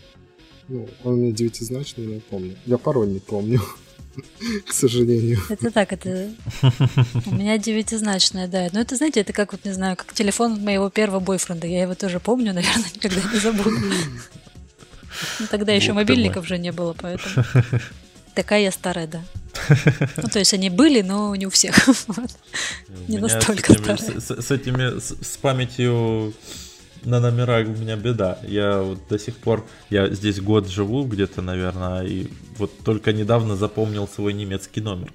Ну, он у меня девятизначный, но я помню. Я пароль не помню. к сожалению. Это так, это у меня девятизначная, да. Но это, знаете, это как вот, не знаю, как телефон моего первого бойфренда. Я его тоже помню, наверное, никогда не забуду. Ну, тогда еще мобильников же не было, поэтому... Такая я старая, да. Ну, то есть они были, но не у всех. Не настолько старая. С этими, с памятью на номера у меня беда. Я вот до сих пор, я здесь год живу где-то, наверное, и вот только недавно запомнил свой немецкий номер.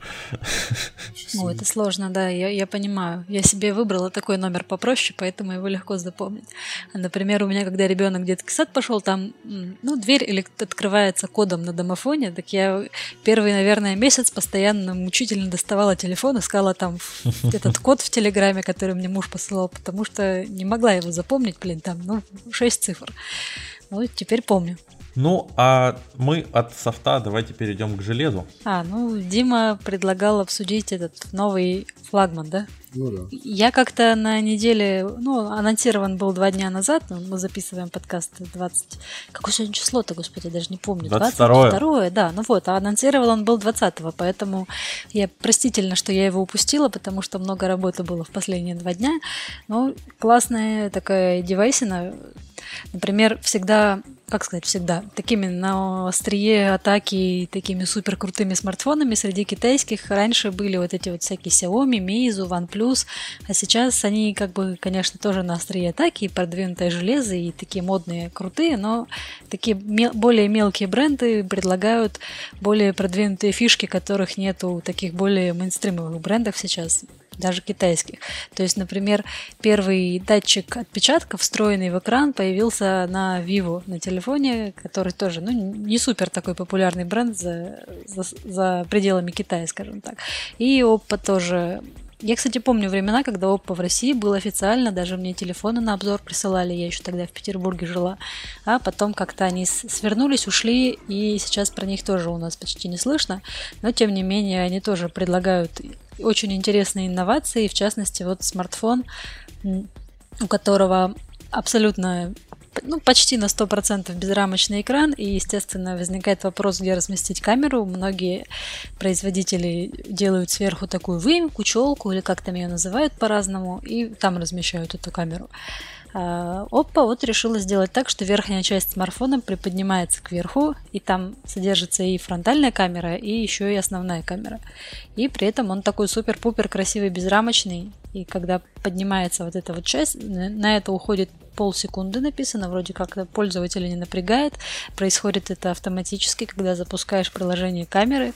О, это сложно, да, я, я понимаю. Я себе выбрала такой номер попроще, поэтому его легко запомнить. Например, у меня, когда ребенок в детский сад пошел, там, ну, дверь открывается кодом на домофоне, так я первый, наверное, месяц постоянно мучительно доставала телефон, искала там этот код в Телеграме, который мне муж посылал, потому что не могла его запомнить, блин, там, ну, 6 цифр. Ну, теперь помню. Ну, а мы от софта давайте перейдем к железу. А, ну, Дима предлагал обсудить этот новый флагман, да? Ну да. Я как-то на неделе, ну, анонсирован был два дня назад, но мы записываем подкаст 20... Какое сегодня число-то, господи, даже не помню. 22 22 да, ну вот, а анонсировал он был 20 поэтому я простительно, что я его упустила, потому что много работы было в последние два дня. Но классная такая девайсина, Например, всегда, как сказать, всегда, такими на острие атаки, такими супер крутыми смартфонами среди китайских. Раньше были вот эти вот всякие Xiaomi, Meizu, OnePlus, а сейчас они как бы, конечно, тоже на острие атаки, и продвинутое железо, и такие модные, крутые, но такие мел- более мелкие бренды предлагают более продвинутые фишки, которых нету у таких более мейнстримовых брендов сейчас даже китайских. То есть, например, первый датчик отпечатков, встроенный в экран, появился на Vivo на телефоне, который тоже, ну, не супер такой популярный бренд за, за, за пределами Китая, скажем так. И Oppo тоже я, кстати, помню времена, когда Oppo в России был официально, даже мне телефоны на обзор присылали, я еще тогда в Петербурге жила, а потом как-то они свернулись, ушли, и сейчас про них тоже у нас почти не слышно, но тем не менее они тоже предлагают очень интересные инновации, в частности, вот смартфон, у которого абсолютно ну, почти на 100% безрамочный экран, и, естественно, возникает вопрос, где разместить камеру. Многие производители делают сверху такую выемку, челку, или как там ее называют по-разному, и там размещают эту камеру. А, Oppo вот решила сделать так, что верхняя часть смартфона приподнимается кверху, и там содержится и фронтальная камера, и еще и основная камера. И при этом он такой супер-пупер красивый, безрамочный, и когда поднимается вот эта вот часть, на это уходит полсекунды написано, вроде как пользователя не напрягает. Происходит это автоматически, когда запускаешь приложение камеры,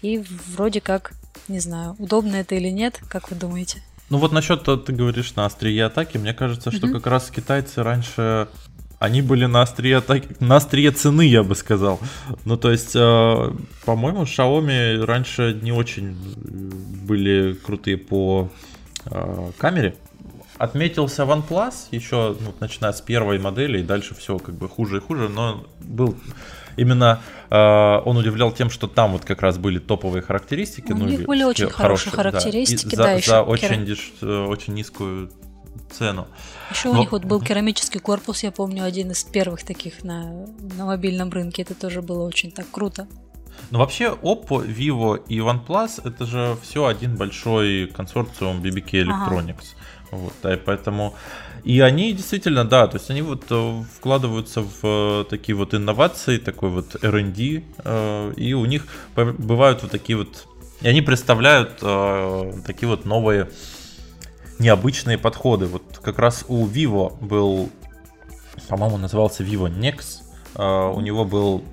и вроде как, не знаю, удобно это или нет, как вы думаете? Ну вот насчет, ты говоришь, на острие атаки, мне кажется, что mm-hmm. как раз китайцы раньше они были на острие атаки, на острие цены, я бы сказал. Ну, то есть, э, по-моему, Xiaomi раньше не очень были крутые по э, камере. Отметился OnePlus еще, ну, начиная с первой модели, и дальше все как бы хуже и хуже, но был именно э, он удивлял тем, что там вот как раз были топовые характеристики. Ну, у них были очень хорошие характеристики, да, да, за, за очень, деш, э, очень низкую цену. Еще Но... у них вот был керамический корпус, я помню, один из первых таких на, на мобильном рынке. Это тоже было очень так круто. Ну вообще Oppo, Vivo и OnePlus это же все один большой консорциум BBK Electronics. Ага. Вот, да, и поэтому и они действительно, да, то есть они вот э, вкладываются в э, такие вот инновации, такой вот R&D, э, и у них бывают вот такие вот, и они представляют такие вот новые необычные подходы. Вот как раз у Vivo был, по-моему, назывался Vivo Nex, у него был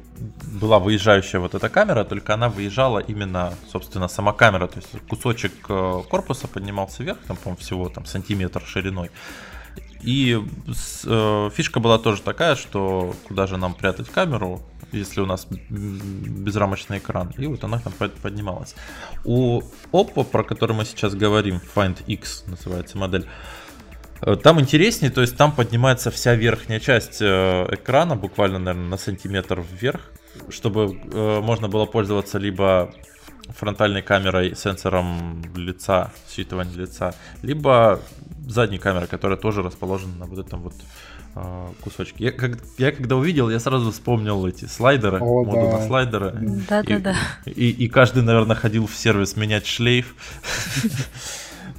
была выезжающая вот эта камера, только она выезжала именно, собственно, сама камера, то есть кусочек корпуса поднимался вверх, там, по-моему, всего там сантиметр шириной, и э, фишка была тоже такая, что куда же нам прятать камеру, если у нас безрамочный экран. И вот она там поднималась. У Oppo, про который мы сейчас говорим, Find X называется модель, э, там интереснее, то есть там поднимается вся верхняя часть э, экрана, буквально, наверное, на сантиметр вверх, чтобы э, можно было пользоваться либо фронтальной камерой, сенсором лица, считывания лица, либо задней камерой, которая тоже расположена на вот этом вот э, кусочке. Я, как, я когда увидел, я сразу вспомнил эти слайдеры, О, моду да. на слайдеры. Да, и, да, да. И, и каждый, наверное, ходил в сервис менять шлейф.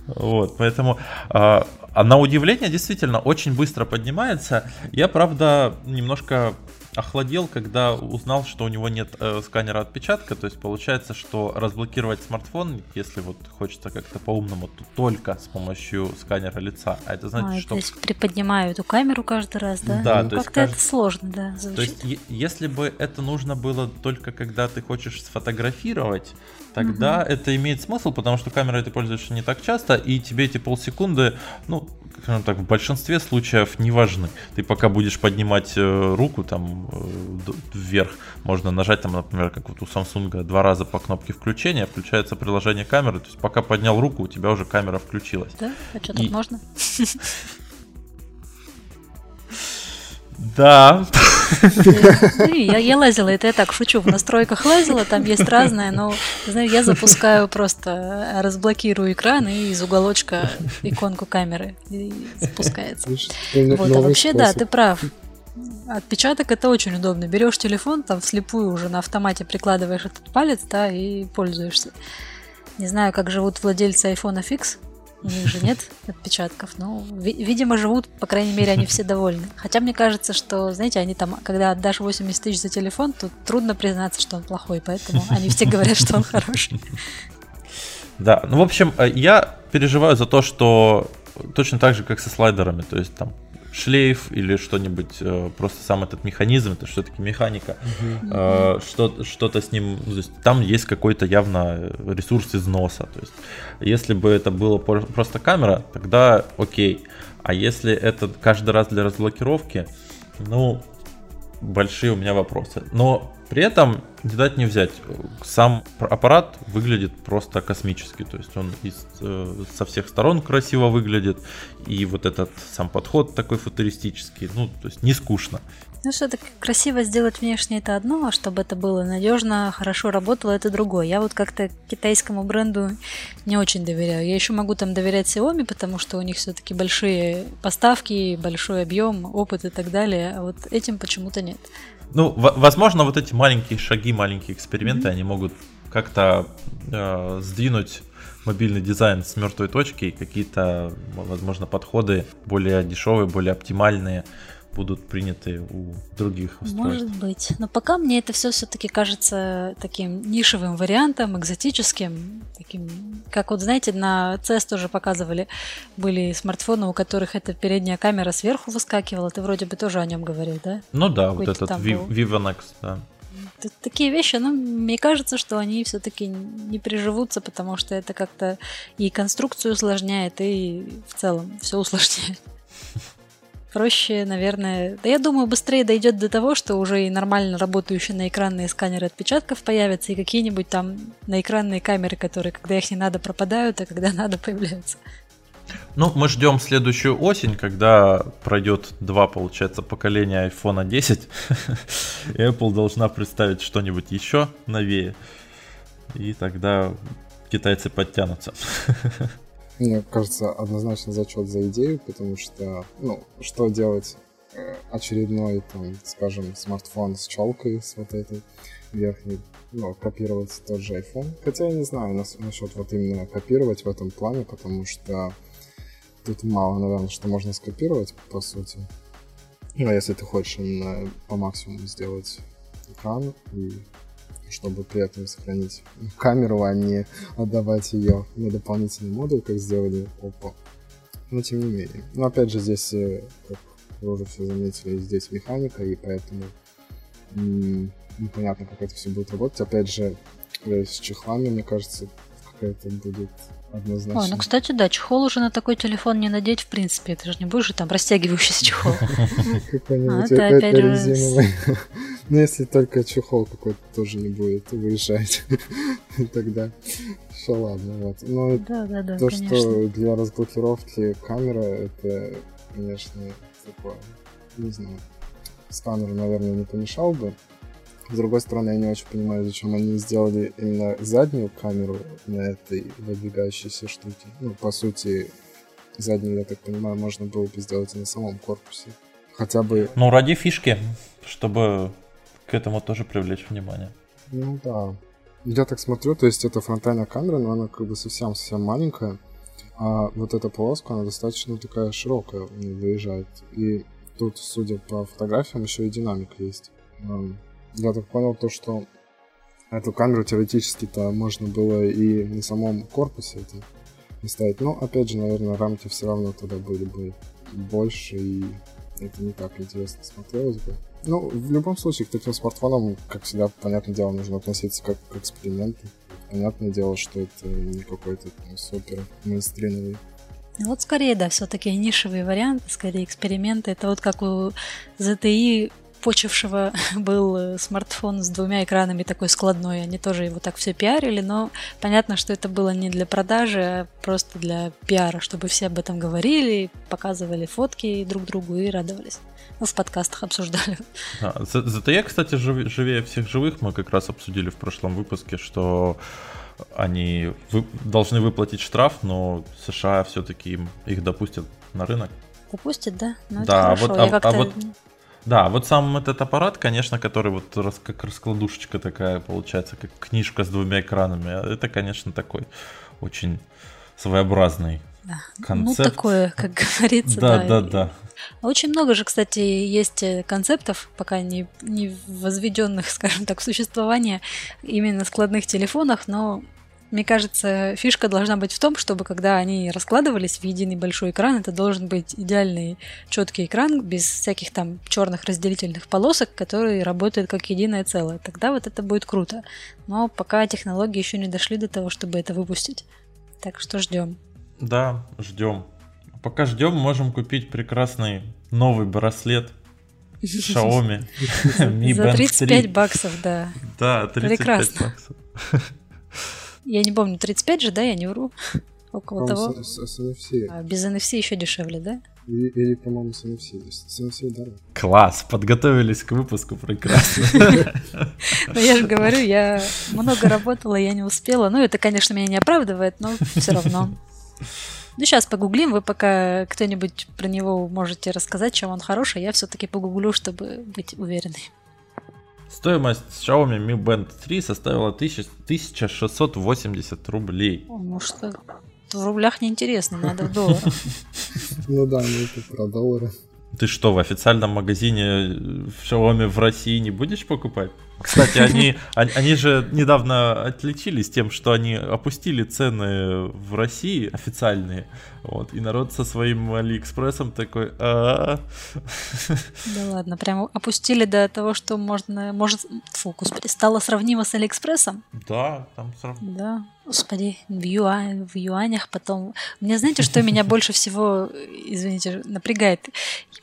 Вот, поэтому а, а на удивление действительно очень быстро поднимается. Я, правда, немножко охладел, когда узнал, что у него нет э, сканера отпечатка. То есть получается, что разблокировать смартфон, если вот хочется как-то по-умному, то только с помощью сканера лица. А это значит, а, что... То есть приподнимаю эту камеру каждый раз, да? Да, ну, то есть... Как-то кажд... это сложно, да, звучит. То есть если бы это нужно было только когда ты хочешь сфотографировать, тогда угу. это имеет смысл, потому что камерой ты пользуешься не так часто, и тебе эти полсекунды, ну, скажем так, в большинстве случаев не важны. Ты пока будешь поднимать э, руку там э, вверх, можно нажать там, например, как вот у Samsung два раза по кнопке включения, включается приложение камеры, то есть пока поднял руку, у тебя уже камера включилась. Да? А что, так и... можно? Да. Я, я лазила, это я так шучу, в настройках лазила, там есть разное, но, знаю, я запускаю просто, разблокирую экран и из уголочка иконку камеры и запускается. Вот, а вообще, да, ты прав. Отпечаток это очень удобно. Берешь телефон, там вслепую уже на автомате прикладываешь этот палец, да, и пользуешься. Не знаю, как живут владельцы iPhone X, у них же нет отпечатков. Ну, ви- видимо, живут, по крайней мере, они все довольны. Хотя мне кажется, что, знаете, они там, когда отдашь 80 тысяч за телефон, то трудно признаться, что он плохой, поэтому они все говорят, что он хороший. Да, ну, в общем, э, я переживаю за то, что точно так же, как со слайдерами, то есть там шлейф или что-нибудь, э, просто сам этот механизм, это все-таки механика, э, что, что-то с ним, то есть там есть какой-то явно ресурс износа, то есть если бы это было просто камера, тогда окей, а если это каждый раз для разблокировки, ну, большие у меня вопросы. Но при этом не дать не взять. Сам аппарат выглядит просто космически. То есть он из, э, со всех сторон красиво выглядит. И вот этот сам подход такой футуристический. Ну, то есть не скучно. Ну, что-то красиво сделать внешне это одно, а чтобы это было надежно, хорошо работало, это другое. Я вот как-то китайскому бренду не очень доверяю. Я еще могу там доверять Xiaomi, потому что у них все-таки большие поставки, большой объем, опыт и так далее, а вот этим почему-то нет. Ну, возможно, вот эти маленькие шаги, маленькие эксперименты, mm-hmm. они могут как-то э, сдвинуть мобильный дизайн с мертвой точки, какие-то, возможно, подходы более дешевые, более оптимальные будут приняты у других устройств. Может быть. Но пока мне это все все-таки кажется таким нишевым вариантом, экзотическим. Таким, как вот, знаете, на CES тоже показывали, были смартфоны, у которых эта передняя камера сверху выскакивала. Ты вроде бы тоже о нем говорил, да? Ну да, Какой вот этот Vivonex, да. Такие вещи, ну, мне кажется, что они все-таки не приживутся, потому что это как-то и конструкцию усложняет, и в целом все усложняет проще, наверное... Да я думаю, быстрее дойдет до того, что уже и нормально работающие наэкранные сканеры отпечатков появятся, и какие-нибудь там наэкранные камеры, которые, когда их не надо, пропадают, а когда надо, появляются. Ну, мы ждем следующую осень, когда пройдет два, получается, поколения iPhone 10. и Apple должна представить что-нибудь еще новее. И тогда китайцы подтянутся. Мне кажется, однозначно зачет за идею, потому что, ну, что делать э, очередной, там, скажем, смартфон с челкой, с вот этой верхней, ну, копировать тот же iPhone. Хотя я не знаю нас, насчет вот именно копировать в этом плане, потому что тут мало, наверное, что можно скопировать, по сути. Ну, а если ты хочешь именно по максимуму сделать экран и чтобы при этом сохранить камеру, а не отдавать ее на дополнительный модуль, как сделали Oppo. Но тем не менее. Но опять же, здесь, э, как вы уже все заметили, здесь механика, и поэтому непонятно, как это все будет работать. Опять же, э, с чехлами, мне кажется, какая-то будет однозначно. Ой, ну, кстати, да, чехол уже на такой телефон не надеть, в принципе. Это же не будешь там растягивающийся чехол. Какой-нибудь резиновый. Ну, если только чехол какой-то тоже не будет выезжать, тогда все ладно. Вот. Но да, да, да, то, что для разблокировки камера, это, конечно, такое, не знаю, сканер, наверное, не помешал бы. С другой стороны, я не очень понимаю, зачем они сделали именно заднюю камеру на этой выдвигающейся штуке. Ну, по сути, заднюю, я так понимаю, можно было бы сделать и на самом корпусе. Хотя бы... Ну, ради фишки, чтобы к этому тоже привлечь внимание. Ну да. Я так смотрю, то есть это фронтальная камера, но она как бы совсем-совсем маленькая. А вот эта полоска, она достаточно такая широкая выезжает. И тут, судя по фотографиям, еще и динамик есть. Я так понял то, что эту камеру теоретически-то можно было и на самом корпусе это ставить. Но, опять же, наверное, рамки все равно тогда были бы больше, и это не так интересно смотрелось бы. Ну, в любом случае, к таким смартфонам, как всегда, понятное дело, нужно относиться как к эксперименту. Понятное дело, что это не какой-то там, супер мейнстримовый ну, вот скорее, да, все-таки нишевые варианты, скорее эксперименты. Это вот как у ZTE почившего был э, смартфон с двумя экранами такой складной. Они тоже его так все пиарили, но понятно, что это было не для продажи, а просто для пиара, чтобы все об этом говорили, показывали фотки друг другу и радовались. Ну, в подкастах обсуждали. А, я, кстати, жив, живее всех живых, мы как раз обсудили в прошлом выпуске, что они вы, должны выплатить штраф, но США все-таки их допустят на рынок. Допустят, да? Ну, да, вот, а, а вот да, вот сам этот аппарат, конечно, который вот рас, как раскладушечка такая получается, как книжка с двумя экранами, это, конечно, такой очень своеобразный да. концепт. Ну, такое, как говорится. Да, да, да. да. Очень много же, кстати, есть э, концептов, пока не, не возведенных, скажем так, в существование именно складных телефонах, но мне кажется, фишка должна быть в том, чтобы когда они раскладывались в единый большой экран, это должен быть идеальный четкий экран без всяких там черных разделительных полосок, которые работают как единое целое. Тогда вот это будет круто. Но пока технологии еще не дошли до того, чтобы это выпустить. Так что ждем. Да, ждем. Пока ждем, можем купить прекрасный новый браслет Xiaomi Mi За 35 баксов, да. Да, 35 Прекрасно. баксов. Я не помню, 35 же, да, я не вру. Около того. С, с, с NFC. А, без NFC еще дешевле, да? Или, или по-моему, с NFC. С NFC дорого. Класс, подготовились к выпуску прекрасно. Ну, я же говорю, я много работала, я не успела. Ну, это, конечно, меня не оправдывает, но все равно. Ну, сейчас погуглим, вы пока кто-нибудь про него можете рассказать, чем он хороший, я все-таки погуглю, чтобы быть уверенной. Стоимость Xiaomi Mi Band 3 составила 1680 рублей. Ну что, в рублях неинтересно, надо в долларах. Ну да, ну это про доллары. Ты что, в официальном магазине Xiaomi в России не будешь покупать? Кстати, они, они же недавно отличились тем, что они опустили цены в России официальные. Вот, и народ со своим Алиэкспрессом такой... Да ладно, прямо опустили до того, что можно... Может, господи, стало сравнимо с Алиэкспрессом? Да, там сравнимо. Да, господи, в, юань, в юанях потом... Мне знаете, что меня больше всего, извините, напрягает?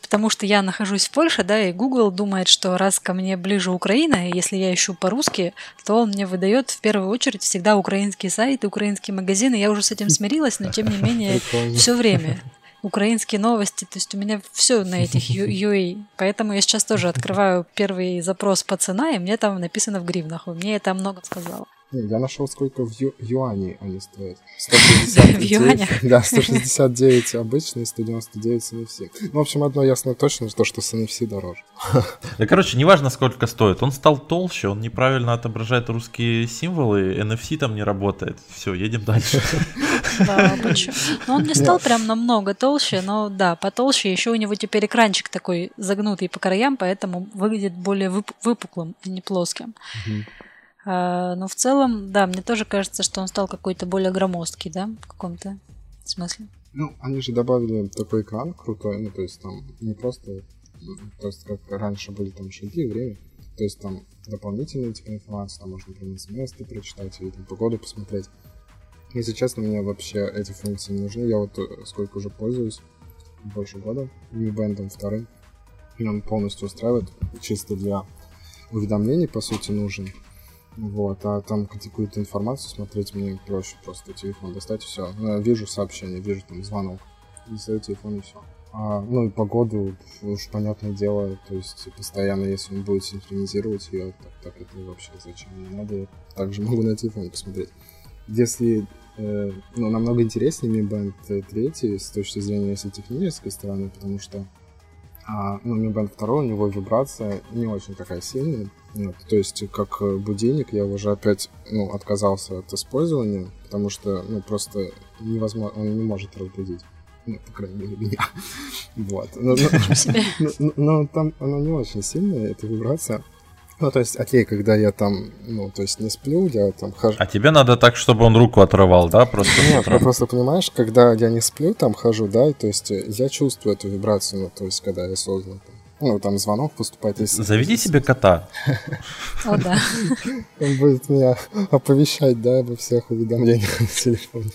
Потому что я нахожусь в Польше, да, и Google думает, что раз ко мне ближе Украина, и если я ищу по-русски, то он мне выдает в первую очередь всегда украинские сайты, украинские магазины. Я уже с этим смирилась, но тем не менее все время украинские новости, то есть у меня все на этих UA. Поэтому я сейчас тоже открываю первый запрос по цена, и мне там написано в гривнах. Мне это много сказало. Я нашел, сколько в ю- юаней они стоят. 169, в юанях? Да, 169 обычные, 199 с NFC. Ну, в общем, одно ясно точно, то, что с NFC дороже. Да, короче, неважно, сколько стоит. Он стал толще, он неправильно отображает русские символы, NFC там не работает. Все, едем дальше. Да, почему? Ну, он не стал прям намного толще, но да, потолще. Еще у него теперь экранчик такой загнутый по краям, поэтому выглядит более выпуклым, а не плоским. Но в целом, да, мне тоже кажется, что он стал какой-то более громоздкий, да, в каком-то смысле. Ну, они же добавили такой экран крутой, ну, то есть там не просто, то есть как раньше были там шаги, время, то есть там дополнительная типа информация, там можно принять место прочитать или там погоду посмотреть. Если честно, мне вообще эти функции не нужны. Я вот э, сколько уже пользуюсь, больше года, Mi Band вторым. Он полностью устраивает, чисто для уведомлений, по сути, нужен. Вот, а там какую-то информацию смотреть мне проще просто телефон достать и все. Ну, я вижу сообщение, вижу там звонок. Достаю телефон и все. А, ну и погоду уж понятное дело, то есть постоянно, если он будет синхронизировать ее, так, так это вообще зачем не надо. Я также могу на телефон посмотреть. Если э, ну, намного интереснее Mi Band 3 с точки зрения если технической стороны, потому что а, ну, Mi Band 2, у него вибрация не очень такая сильная, вот, то есть, как э, будильник, я уже опять ну, отказался от использования, потому что ну, просто невозможно, он не может разбудить. Ну, по крайней мере, меня. Вот. Но, но, но, но там она не очень сильная, эта вибрация. Ну, то есть, окей, когда я там, ну, то есть не сплю, я там хожу... А тебе надо так, чтобы он руку отрывал, да, просто? Нет, ну, просто понимаешь, когда я не сплю, там хожу, да, то есть э, я чувствую эту вибрацию, ну, то есть, когда я создан, ну, там звонок поступает. Если... Заведи себе кота. О, да. Он будет меня оповещать, да, обо всех уведомлениях на телефоне.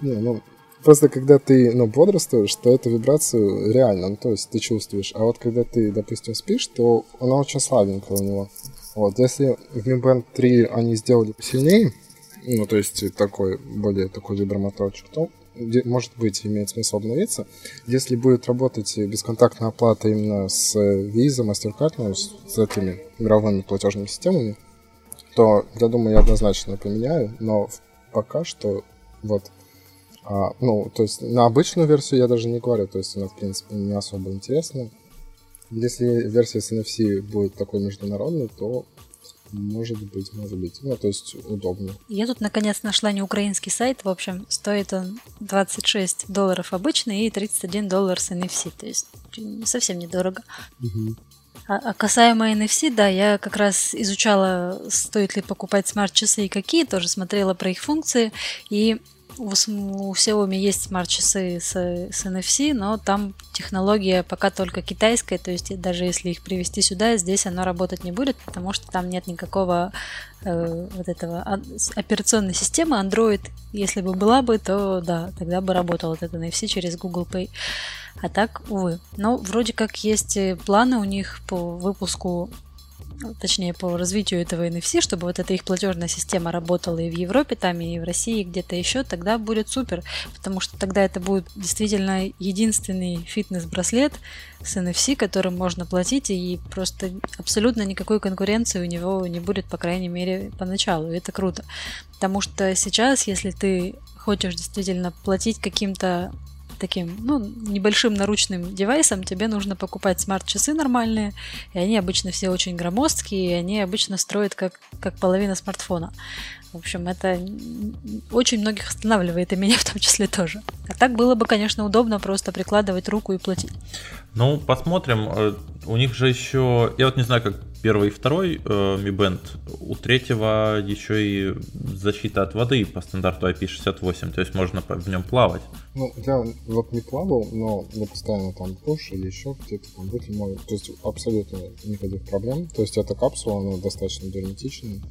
Не, ну, Просто когда ты, ну, бодрствуешь, то эту вибрацию реально, ну, то есть ты чувствуешь. А вот когда ты, допустим, спишь, то она очень слабенькая у него. Вот, если в Mi Band 3 они сделали сильнее, ну, то есть такой, более такой вибромоторчик, то может быть, имеет смысл обновиться. Если будет работать бесконтактная оплата именно с Visa, MasterCard, ну, с, этими игровыми платежными системами, то, я думаю, я однозначно поменяю, но пока что вот а, ну, то есть на обычную версию я даже не говорю, то есть она, в принципе, не особо интересна. Если версия с NFC будет такой международной, то может быть, может быть. Ну, то есть удобно. Я тут наконец нашла не украинский сайт. В общем, стоит он 26 долларов обычный и 31 доллар с NFC. То есть совсем недорого. Угу. А, а касаемо NFC, да, я как раз изучала, стоит ли покупать смарт-часы и какие, тоже смотрела про их функции. И у, у Xiaomi есть смарт-часы с, с NFC, но там технология пока только китайская, то есть даже если их привезти сюда, здесь оно работать не будет, потому что там нет никакого э, вот этого а, операционной системы Android. Если бы была бы, то да, тогда бы работал этот NFC через Google Pay. А так, увы. Но вроде как есть планы у них по выпуску точнее по развитию этого NFC, чтобы вот эта их платежная система работала и в Европе, там, и в России, и где-то еще, тогда будет супер, потому что тогда это будет действительно единственный фитнес-браслет с NFC, которым можно платить, и просто абсолютно никакой конкуренции у него не будет, по крайней мере, поначалу, и это круто. Потому что сейчас, если ты хочешь действительно платить каким-то таким, ну, небольшим наручным девайсом, тебе нужно покупать смарт-часы нормальные, и они обычно все очень громоздкие, и они обычно строят как, как половина смартфона. В общем, это очень многих останавливает, и меня в том числе тоже. А так было бы, конечно, удобно просто прикладывать руку и платить. Ну, посмотрим. Э, у них же еще, я вот не знаю, как первый и второй э, Mi Band, у третьего еще и защита от воды по стандарту IP68, то есть можно в нем плавать. Ну, я вот не плавал, но я постоянно там душ или еще где-то там море. То есть абсолютно никаких проблем. То есть эта капсула, она достаточно герметичная.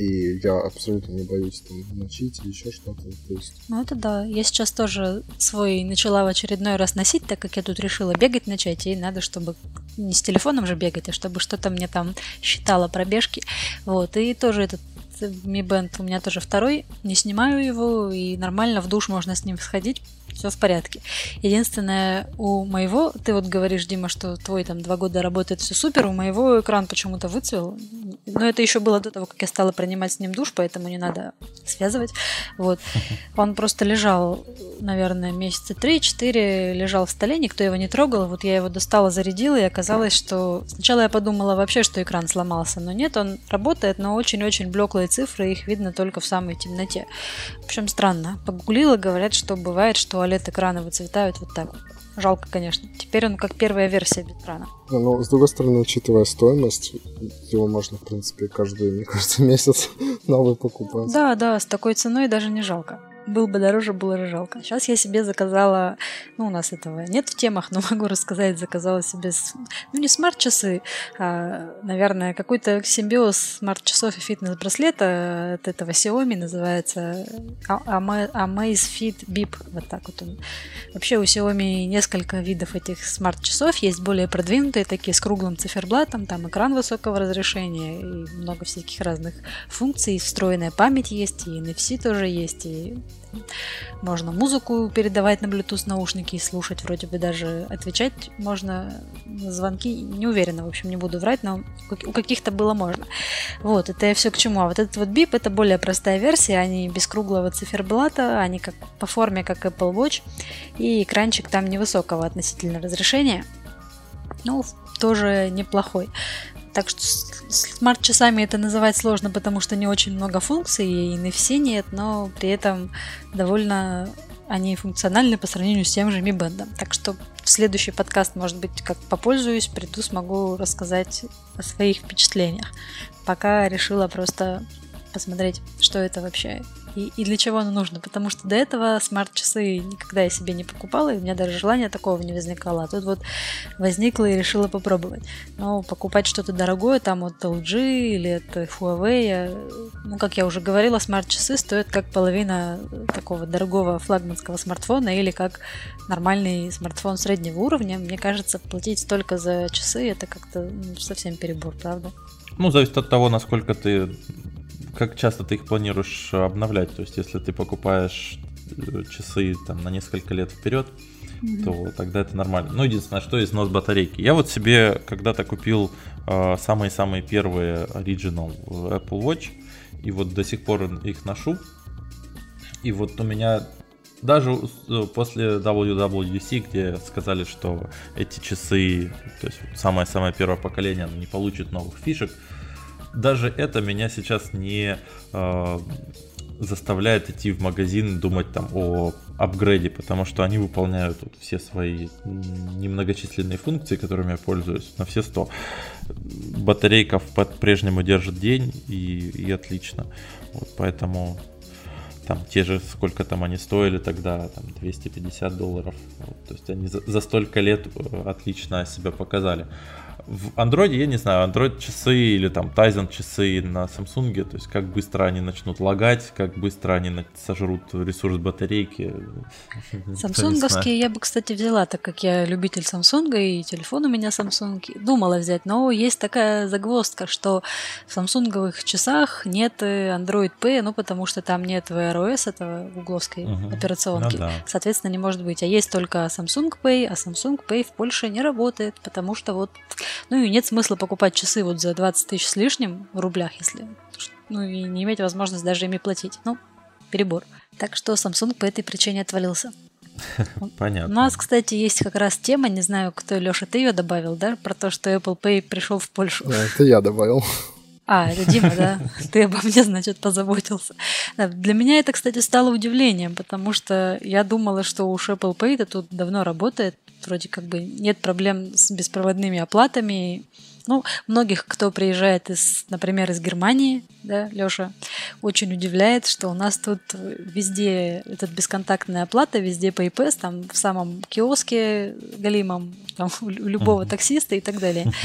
И я абсолютно не боюсь там мочить или еще что-то. То есть... Ну это да. Я сейчас тоже свой начала в очередной раз носить, так как я тут решила бегать начать, и надо, чтобы не с телефоном же бегать, а чтобы что-то мне там считало пробежки. Вот. И тоже этот Mi Band у меня тоже второй, не снимаю его, и нормально в душ можно с ним сходить, все в порядке. Единственное, у моего, ты вот говоришь, Дима, что твой там два года работает все супер, у моего экран почему-то выцвел. Но это еще было до того, как я стала принимать с ним душ, поэтому не надо связывать. Вот. Он просто лежал, наверное, месяца 3-4, лежал в столе, никто его не трогал. Вот я его достала, зарядила, и оказалось, что сначала я подумала вообще, что экран сломался, но нет, он работает, но очень-очень блеклые цифры, их видно только в самой темноте. В общем, странно. Погуглила, говорят, что бывает, что OLED-экраны выцветают вот так вот. Жалко, конечно. Теперь он как первая версия без экрана. Ну, с другой стороны, учитывая стоимость, его можно, в принципе, каждый, мне кажется, месяц новый покупать. Да, да, с такой ценой даже не жалко был бы дороже, было бы жалко. Сейчас я себе заказала, ну, у нас этого нет в темах, но могу рассказать, заказала себе, ну, не смарт-часы, а, наверное, какой-то симбиоз смарт-часов и фитнес-браслета от этого Xiaomi называется Amazfit Bip, вот так вот он. Вообще у Xiaomi несколько видов этих смарт-часов, есть более продвинутые, такие с круглым циферблатом, там экран высокого разрешения и много всяких разных функций, встроенная память есть, и NFC тоже есть, и можно музыку передавать на Bluetooth наушники и слушать, вроде бы даже отвечать можно на звонки. Не уверена, в общем, не буду врать, но у каких-то было можно. Вот, это я все к чему. А вот этот вот бип это более простая версия, они без круглого циферблата, они как по форме, как Apple Watch, и экранчик там невысокого относительно разрешения. Ну, тоже неплохой. Так что смарт-часами это называть сложно, потому что не очень много функций, и NFC нет, но при этом довольно они функциональны по сравнению с тем же Mi Band. Так что в следующий подкаст, может быть, как попользуюсь, приду, смогу рассказать о своих впечатлениях. Пока решила просто посмотреть, что это вообще и, и для чего оно нужно. Потому что до этого смарт-часы никогда я себе не покупала, и у меня даже желания такого не возникало. А тут вот возникло и решила попробовать. Но покупать что-то дорогое там от LG или от Huawei, ну, как я уже говорила, смарт-часы стоят как половина такого дорогого флагманского смартфона или как нормальный смартфон среднего уровня. Мне кажется, платить столько за часы это как-то ну, совсем перебор, правда? Ну, зависит от того, насколько ты как часто ты их планируешь обновлять? То есть, если ты покупаешь э, часы там, на несколько лет вперед, mm-hmm. то тогда это нормально. Ну, единственное, что износ батарейки. Я вот себе когда-то купил э, самые-самые первые Original Apple Watch, и вот до сих пор их ношу. И вот у меня даже э, после WWDC, где сказали, что эти часы, то есть самое-самое первое поколение, не получит новых фишек, даже это меня сейчас не э, заставляет идти в магазин думать там о апгрейде, потому что они выполняют вот все свои немногочисленные функции, которыми я пользуюсь, на все 100. Батарейка по-прежнему держит день и, и отлично. Вот поэтому там те же, сколько там они стоили тогда, там 250 долларов. Вот, то есть они за, за столько лет э, отлично себя показали. В Android, я не знаю, Android часы или там Tizen часы на Samsung, то есть как быстро они начнут лагать, как быстро они сожрут ресурс батарейки. Самсунговские я бы, кстати, взяла, так как я любитель Samsung и телефон у меня Samsung. Думала взять, но есть такая загвоздка, что в самсунговых часах нет Android Pay, ну потому что там нет Wear OS, этого гугловской угу. операционки. Ну, да. Соответственно, не может быть. А есть только Samsung Pay, а Samsung Pay в Польше не работает, потому что вот ну и нет смысла покупать часы вот за 20 тысяч с лишним в рублях, если... Ну и не иметь возможности даже ими платить. Ну, перебор. Так что Samsung по этой причине отвалился. Понятно. У нас, кстати, есть как раз тема, не знаю, кто, Леша, ты ее добавил, да, про то, что Apple Pay пришел в Польшу. Да, это я добавил. А, это Дима, да? Ты обо мне, значит, позаботился. Да, для меня это, кстати, стало удивлением, потому что я думала, что уж Apple Pay это тут давно работает, вроде как бы нет проблем с беспроводными оплатами. Ну, многих, кто приезжает из, например, из Германии, да, Лёша, очень удивляет, что у нас тут везде этот бесконтактная оплата, везде PayPass, там в самом киоске галимом, там, у любого таксиста и так далее.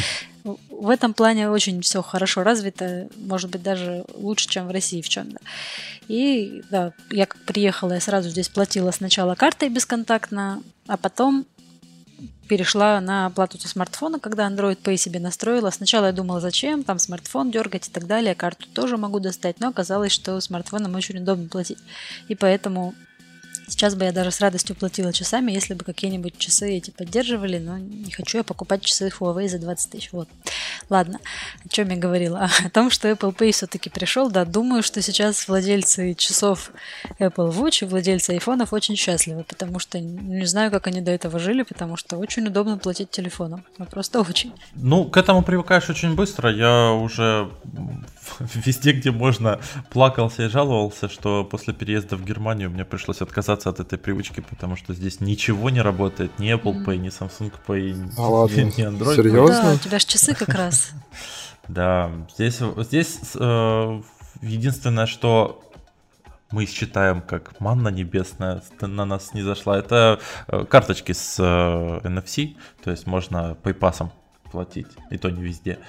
В этом плане очень все хорошо развито, может быть, даже лучше, чем в России в чем-то. И да, я как приехала, я сразу здесь платила сначала картой бесконтактно, а потом перешла на оплату со смартфона, когда Android Pay себе настроила. Сначала я думала, зачем, там смартфон дергать и так далее, карту тоже могу достать, но оказалось, что смартфоном очень удобно платить. И поэтому Сейчас бы я даже с радостью платила часами, если бы какие-нибудь часы эти поддерживали, но не хочу я покупать часы Huawei за 20 тысяч. Вот. Ладно, о чем я говорила? О том, что Apple Pay все-таки пришел. Да, думаю, что сейчас владельцы часов Apple Watch и владельцы айфонов очень счастливы, потому что не знаю, как они до этого жили, потому что очень удобно платить телефоном. Просто очень. Ну, к этому привыкаешь очень быстро. Я уже везде, где можно, плакался и жаловался, что после переезда в Германию мне пришлось отказаться от этой привычки, потому что здесь ничего не работает, ни Apple Pay, ни Samsung Pay, а ладно. ни Android Серьезно? Да, у тебя же часы как раз. Да, здесь, здесь э, единственное, что мы считаем как манна небесная на нас не зашла, это э, карточки с э, NFC, то есть можно PayPass платить, и то не везде.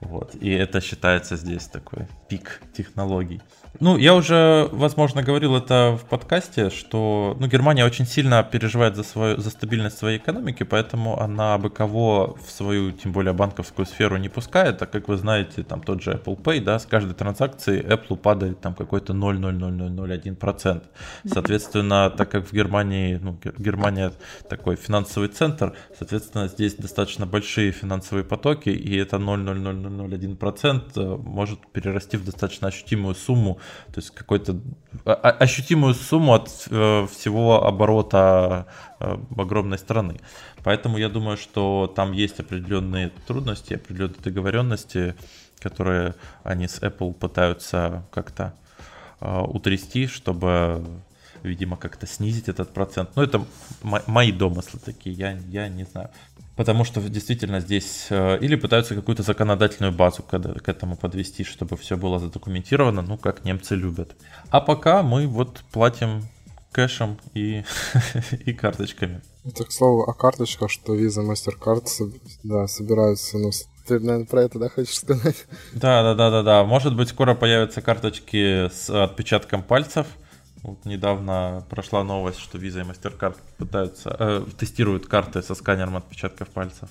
Вот. И это считается здесь такой пик технологий. Ну, я уже, возможно, говорил это в подкасте, что ну, Германия очень сильно переживает за, свою, за стабильность своей экономики, поэтому она бы кого в свою, тем более банковскую сферу не пускает, так как вы знаете, там тот же Apple Pay, да, с каждой транзакции Apple падает там какой-то 0,00001%. Соответственно, так как в Германии, ну, Германия такой финансовый центр, соответственно, здесь достаточно большие финансовые потоки, и это 0,0001% э, может перерасти в достаточно ощутимую сумму то есть какой-то ощутимую сумму от э, всего оборота э, огромной страны. Поэтому я думаю, что там есть определенные трудности, определенные договоренности, которые они с Apple пытаются как-то э, утрясти, чтобы видимо, как-то снизить этот процент. Ну, это мои домыслы такие, я, я не знаю. Потому что действительно здесь э, или пытаются какую-то законодательную базу к, к этому подвести, чтобы все было задокументировано, ну, как немцы любят. А пока мы вот платим кэшем и, и карточками. Это, к слову, о карточках, что Visa, MasterCard да, собираются, ну, ты, наверное, про это, да, хочешь сказать? Да, да, да, да, да. Может быть, скоро появятся карточки с отпечатком пальцев. Вот недавно прошла новость, что Visa и MasterCard пытаются, э, тестируют карты со сканером отпечатков пальцев.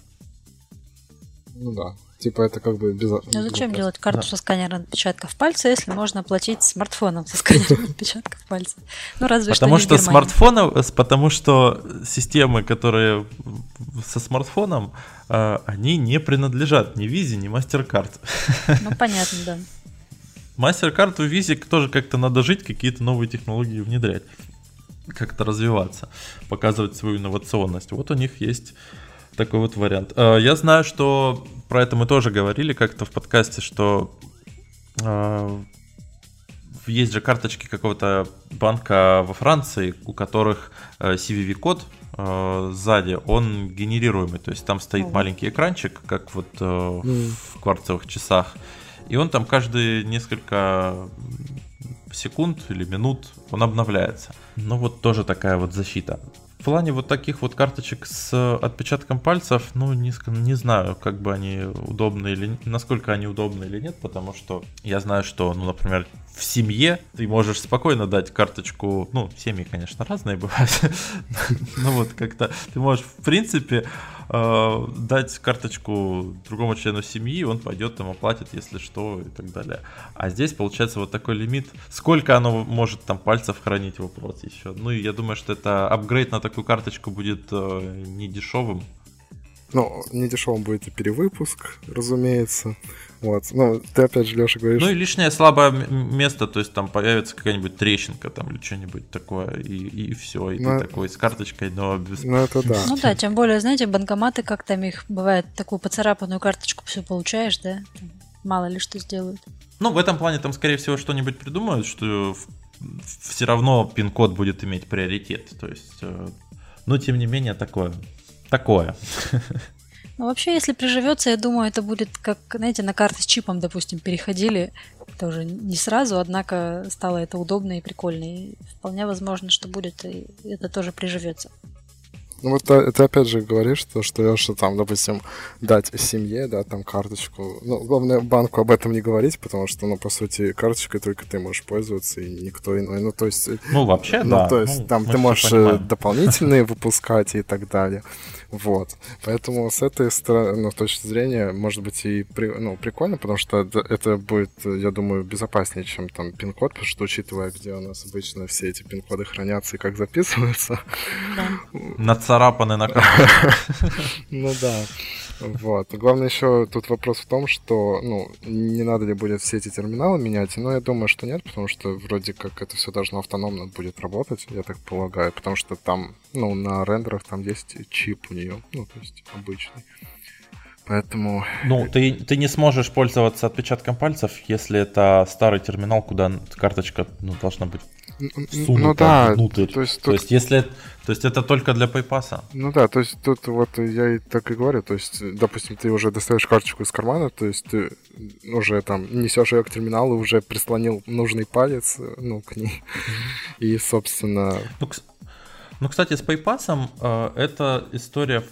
Ну да. Типа это как бы без... Ну зачем без... делать карту да. со сканером отпечатков пальца, если можно оплатить смартфоном со сканером отпечатков пальца? Ну разве потому что, что смартфонов, потому что системы, которые со смартфоном, э, они не принадлежат ни Visa, ни MasterCard. Ну понятно, да. MasterCard у Visa тоже как-то надо жить, какие-то новые технологии внедрять, как-то развиваться, показывать свою инновационность. Вот у них есть такой вот вариант. Э, я знаю, что про это мы тоже говорили как-то в подкасте, что э, есть же карточки какого-то банка во Франции, у которых э, CVV-код сзади, он генерируемый, то есть там стоит маленький экранчик, как вот в кварцевых часах, и он там каждые несколько секунд или минут он обновляется. Ну вот тоже такая вот защита плане вот таких вот карточек с отпечатком пальцев, ну, не, не знаю, как бы они удобны или насколько они удобны или нет, потому что я знаю, что, ну, например, в семье ты можешь спокойно дать карточку, ну, семьи, конечно, разные бывают, но вот как-то ты можешь, в принципе, э, дать карточку другому члену семьи, он пойдет там оплатит, если что, и так далее. А здесь получается вот такой лимит. Сколько оно может там пальцев хранить, вопрос еще. Ну и я думаю, что это апгрейд на такую карточку будет э, не дешевым. Ну, не дешевым будет и перевыпуск, разумеется. Вот. Ну, ты опять же, Леша, говоришь... Ну и лишнее слабое место, то есть там появится какая-нибудь трещинка там или что-нибудь такое, и, и все, и ну, ты такой с карточкой, но без... Ну это да. Ну да, тем более, знаете, банкоматы, как там их бывает, такую поцарапанную карточку все получаешь, да? Мало ли что сделают. Ну, в этом плане там, скорее всего, что-нибудь придумают, что все равно пин-код будет иметь приоритет. То есть, э, но тем не менее, такое. Такое. Ну, вообще, если приживется, я думаю, это будет как, знаете, на карты с чипом, допустим, переходили. Тоже не сразу, однако стало это удобно и прикольно. И вполне возможно, что будет, и это тоже приживется. Ну вот ты, ты опять же говоришь, что, что, что там, допустим, дать семье, да, там карточку. Ну, главное банку об этом не говорить, потому что, ну, по сути, карточкой только ты можешь пользоваться, и никто иной. Ну, то есть... Ну, вообще, ну, да. то есть ну, там ты можешь э, дополнительные выпускать и так далее. Вот. Поэтому с этой стороны, ну, точки зрения, может быть, и при, ну, прикольно, потому что это будет, я думаю, безопаснее, чем там пин-код, потому что, учитывая, где у нас обычно все эти пин-коды хранятся и как записываются. Да. Нацарапаны на Ну да. Вот. Главное еще тут вопрос в том, что, ну, не надо ли будет все эти терминалы менять, но я думаю, что нет, потому что вроде как это все должно автономно будет работать, я так полагаю, потому что там, ну, на рендерах там есть чип у нее, ну, то есть обычный. Поэтому... Ну, ты, ты не сможешь пользоваться отпечатком пальцев, если это старый терминал, куда карточка ну, должна быть ну, да, внутрь. То есть, тут... то есть, если, то есть это только для PayPass. Ну да, то есть тут вот я и так и говорю, то есть, допустим, ты уже достаешь карточку из кармана, то есть ты уже там несешь ее к терминалу, уже прислонил нужный палец, ну, к ней. И, собственно... Ну, ну кстати, с PayPass э, эта история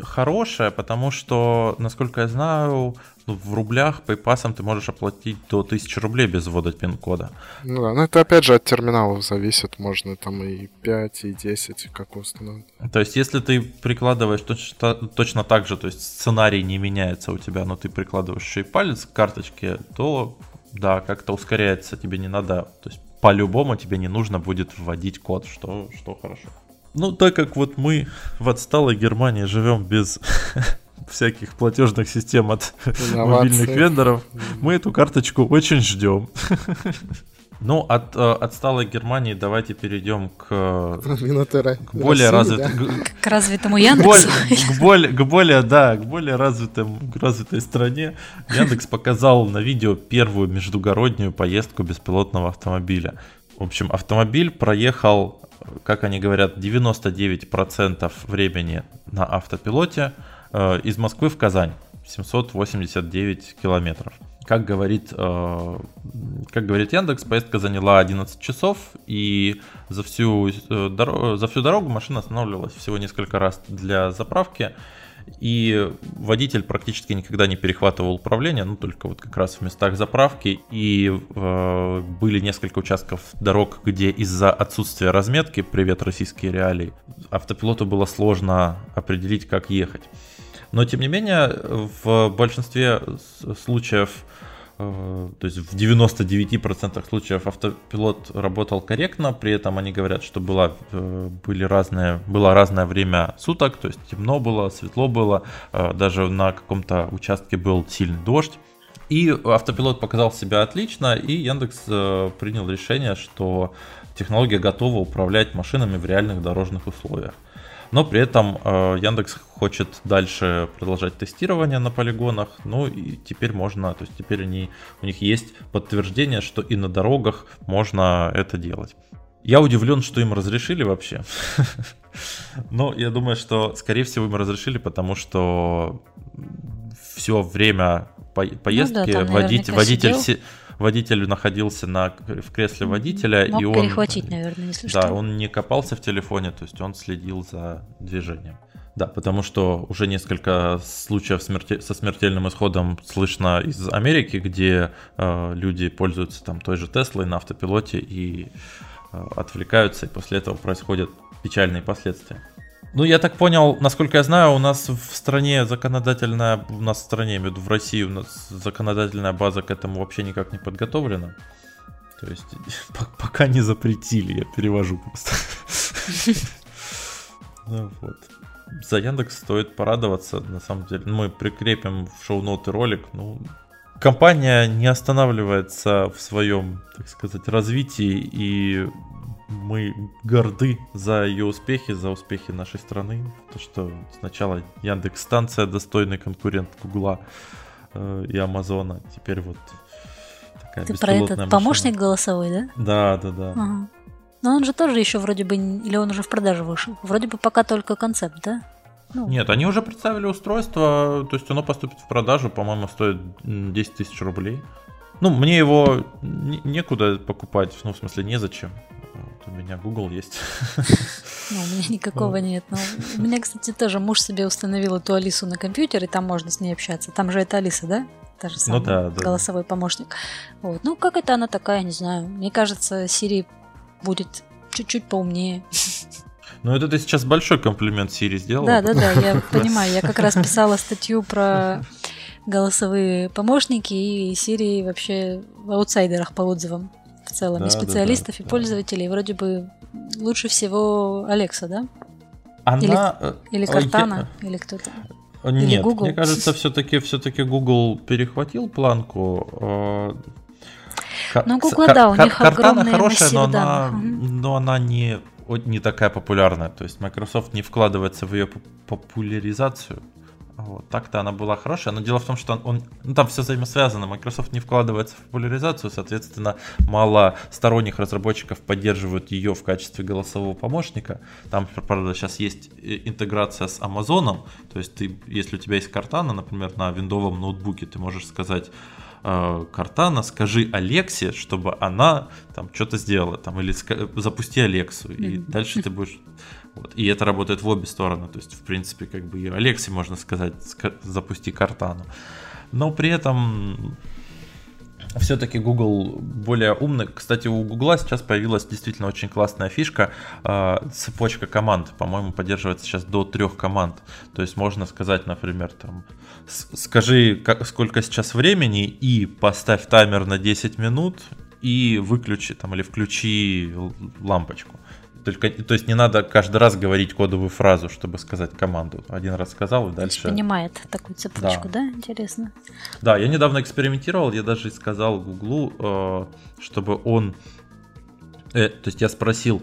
хорошая, потому что, насколько я знаю, в рублях PayPass ты можешь оплатить до 1000 рублей без ввода пин-кода. Ну да, но это опять же от терминалов зависит, можно там и 5, и 10, как установить. То есть, если ты прикладываешь точно, точно так же, то есть сценарий не меняется у тебя, но ты прикладываешь еще и палец к карточке, то да, как-то ускоряется, тебе не надо, то есть по-любому тебе не нужно будет вводить код, что, что хорошо. Ну, так как вот мы в отсталой Германии живем без всяких платежных систем от мобильных вендоров, мы эту карточку очень ждем. Ну, от э, отсталой Германии давайте перейдем к, к более развитым... К развитому Яндексу. К, более, к более, да, к более развитым, к развитой стране. Яндекс показал на видео первую междугороднюю поездку беспилотного автомобиля В общем, автомобиль проехал, как они говорят, 99% времени на автопилоте э, из Москвы в Казань. 789 километров. Как говорит, э, как говорит Яндекс, поездка заняла 11 часов, и за всю, э, за всю дорогу машина останавливалась всего несколько раз для заправки. И водитель практически никогда не перехватывал управление, ну только вот как раз в местах заправки. И были несколько участков дорог, где из-за отсутствия разметки, привет российские реалии, автопилоту было сложно определить, как ехать. Но тем не менее, в большинстве случаев Э, то есть в 99% случаев автопилот работал корректно, при этом они говорят, что было, э, были разные, было разное время суток, то есть темно было, светло было, э, даже на каком-то участке был сильный дождь. И автопилот показал себя отлично, и Яндекс принял решение, что технология готова управлять машинами в реальных дорожных условиях. Но при этом э, Яндекс хочет дальше продолжать тестирование на полигонах. Ну и теперь можно, то есть теперь они, у них есть подтверждение, что и на дорогах можно это делать. Я удивлен, что им разрешили вообще. Но я думаю, что, скорее всего, им разрешили, потому что все время поездки ну да, водитель, водитель, водитель находился на, в кресле водителя. Мог и он, перехватить, наверное, если да, что. он не копался в телефоне, то есть он следил за движением. Да, потому что уже несколько случаев смерти... со смертельным исходом слышно из Америки, где э, люди пользуются там той же Теслой на автопилоте и э, отвлекаются, и после этого происходят печальные последствия. Ну, я так понял, насколько я знаю, у нас в стране законодательная, у нас в стране, в России, у нас законодательная база к этому вообще никак не подготовлена. То есть, пока не запретили, я перевожу просто. Ну вот. За Яндекс стоит порадоваться, на самом деле. Мы прикрепим в шоу-ноты ролик. Ну, компания не останавливается в своем, так сказать, развитии и мы горды за ее успехи, за успехи нашей страны. То, что сначала Яндекс станция достойный конкурент Гугла э, и Амазона, теперь вот такая Ты про этот машина. помощник голосовой, да? Да, да, да. Ага. Но он же тоже еще вроде бы, или он уже в продажу вышел? Вроде бы пока только концепт, да? Ну. Нет, они уже представили устройство, то есть оно поступит в продажу, по-моему, стоит 10 тысяч рублей. Ну, мне его некуда покупать, ну, в смысле, незачем. У меня Google есть. Ну, у меня никакого нет. Но у меня, кстати, тоже муж себе установил эту Алису на компьютер, и там можно с ней общаться. Там же это Алиса, да? Та же самая, ну, да, да. голосовой помощник. Вот. Ну, как это она такая, не знаю. Мне кажется, Siri будет чуть-чуть поумнее. Ну, это ты сейчас большой комплимент Siri сделал. Да, да, да, я понимаю. Я как раз писала статью про голосовые помощники и Siri вообще в аутсайдерах по отзывам в целом, да, и специалистов, да, да, и пользователей. Да. Вроде бы лучше всего Алекса, да? Она... Или, э, или Картана, я... или кто-то. Нет, или Google. мне кажется, все-таки все-таки Google перехватил планку. Э, ну, Google, да, у них Картана хорошая, но она, но она не, не такая популярная. То есть Microsoft не вкладывается в ее популяризацию. Вот, так-то она была хорошая, но дело в том, что он, он ну, там все взаимосвязано. Microsoft не вкладывается в популяризацию, соответственно, мало сторонних разработчиков поддерживают ее в качестве голосового помощника. Там, правда, сейчас есть э, интеграция с Amazon, то есть ты, если у тебя есть Cortana, например, на виндовом ноутбуке, ты можешь сказать Картана, э, скажи Алексе, чтобы она там что-то сделала, там, или запусти Алексу, и дальше ты будешь вот. И это работает в обе стороны. То есть, в принципе, как бы и Алексе можно сказать, запусти картану. Но при этом все-таки Google более умный. Кстати, у Google сейчас появилась действительно очень классная фишка. Э, цепочка команд, по-моему, поддерживается сейчас до трех команд. То есть можно сказать, например, там, скажи, сколько сейчас времени и поставь таймер на 10 минут и выключи там или включи лампочку. Только, то есть не надо каждый раз говорить кодовую фразу, чтобы сказать команду. Один раз сказал и дальше. Понимает такую цепочку, да? да? Интересно. Да, я недавно экспериментировал, я даже сказал Гуглу, э, чтобы он, э, то есть я спросил,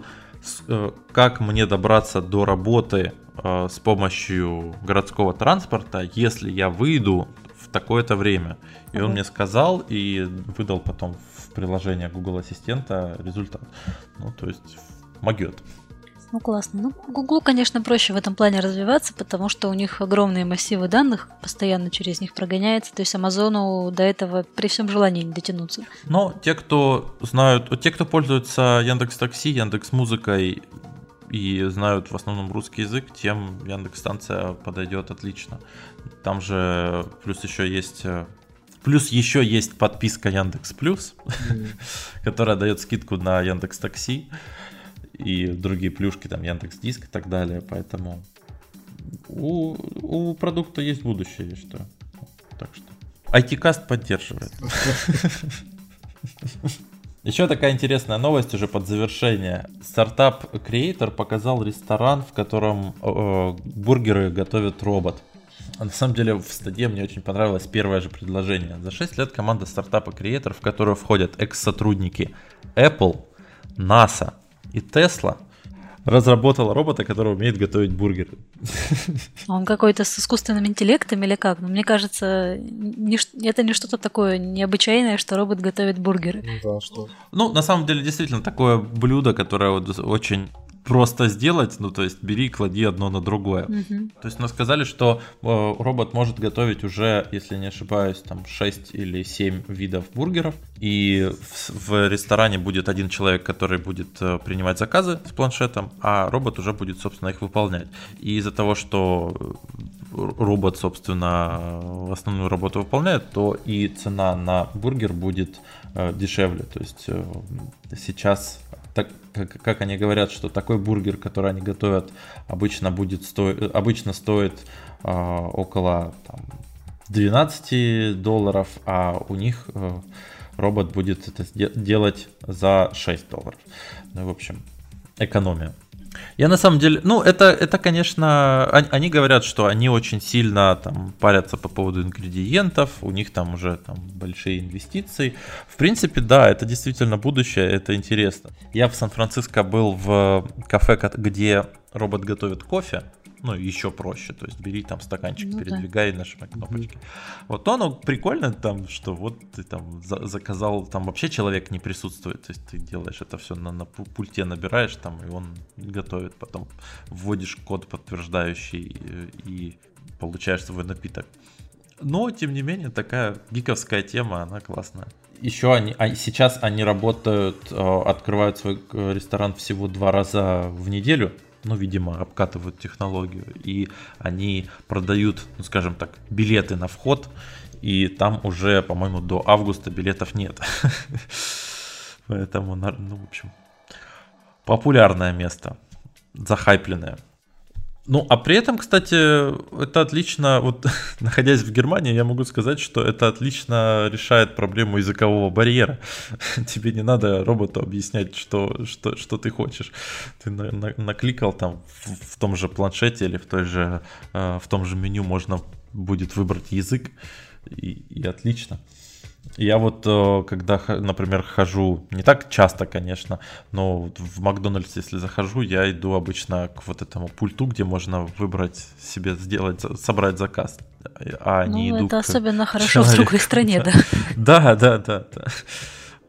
э, как мне добраться до работы с помощью городского транспорта, если я выйду такое-то время. И он мне сказал и выдал потом в приложение Google Ассистента результат. Ну, то есть могет. Ну, классно. Ну, Google, конечно, проще в этом плане развиваться, потому что у них огромные массивы данных, постоянно через них прогоняется. То есть Амазону до этого при всем желании не дотянуться. Но те, кто знают, те, кто пользуется Яндекс Такси, Яндекс Музыкой и знают в основном русский язык, тем Яндекс станция подойдет отлично. Там же плюс еще есть Плюс еще есть подписка Яндекс Плюс, которая дает скидку на Яндекс Такси и другие плюшки, там Яндекс Диск и так далее. Поэтому у, у продукта есть будущее, я считаю. Так что IT-каст поддерживает. Еще такая интересная новость уже под завершение. Стартап Creator показал ресторан, в котором э, бургеры готовит робот. На самом деле в статье мне очень понравилось первое же предложение. За 6 лет команда стартапа Creator, в которую входят экс-сотрудники Apple, NASA, и Tesla разработала робота, который умеет готовить бургеры. Он какой-то с искусственным интеллектом или как? Ну, мне кажется, не, это не что-то такое необычайное, что робот готовит бургеры. Ну да, что? Ну, на самом деле, действительно, такое блюдо, которое вот очень просто сделать, ну то есть бери, клади одно на другое. Угу. То есть нам сказали, что э, робот может готовить уже, если не ошибаюсь, там 6 или 7 видов бургеров, и в, в ресторане будет один человек, который будет э, принимать заказы с планшетом, а робот уже будет, собственно, их выполнять. И из-за того, что робот, собственно, основную работу выполняет, то и цена на бургер будет э, дешевле. То есть э, сейчас так, как, как они говорят, что такой бургер, который они готовят, обычно будет стоить, обычно стоит э, около там, 12 долларов, а у них э, робот будет это делать за 6 долларов. Ну, в общем, экономия. Я на самом деле, ну, это, это, конечно, они говорят, что они очень сильно там парятся по поводу ингредиентов, у них там уже там большие инвестиции. В принципе, да, это действительно будущее, это интересно. Я в Сан-Франциско был в кафе, где робот готовит кофе, ну, еще проще. То есть бери там стаканчик, ну, передвигай, да. нажимай кнопочки. Mm-hmm. Вот то оно прикольно там, что вот ты там за- заказал, там вообще человек не присутствует. То есть ты делаешь это все на, на пульте, набираешь там, и он готовит. Потом вводишь код подтверждающий и, и получаешь свой напиток. Но, тем не менее, такая гиковская тема, она классная. Еще они, а сейчас они работают, э, открывают свой э, ресторан всего два раза в неделю ну, видимо, обкатывают технологию, и они продают, ну, скажем так, билеты на вход, и там уже, по-моему, до августа билетов нет. Поэтому, ну, в общем, популярное место, захайпленное. Ну, а при этом, кстати, это отлично, вот находясь в Германии, я могу сказать, что это отлично решает проблему языкового барьера. Тебе не надо роботу объяснять, что, что, что ты хочешь. Ты на, на, накликал там в, в том же планшете или в, той же, э, в том же меню можно будет выбрать язык, и, и отлично. Я вот, э, когда, например, хожу, не так часто, конечно, но в Макдональдс, если захожу, я иду обычно к вот этому пульту, где можно выбрать себе, сделать, собрать заказ. А ну, не иду это к особенно хорошо человеку. в другой стране, да. Да, да, да, да.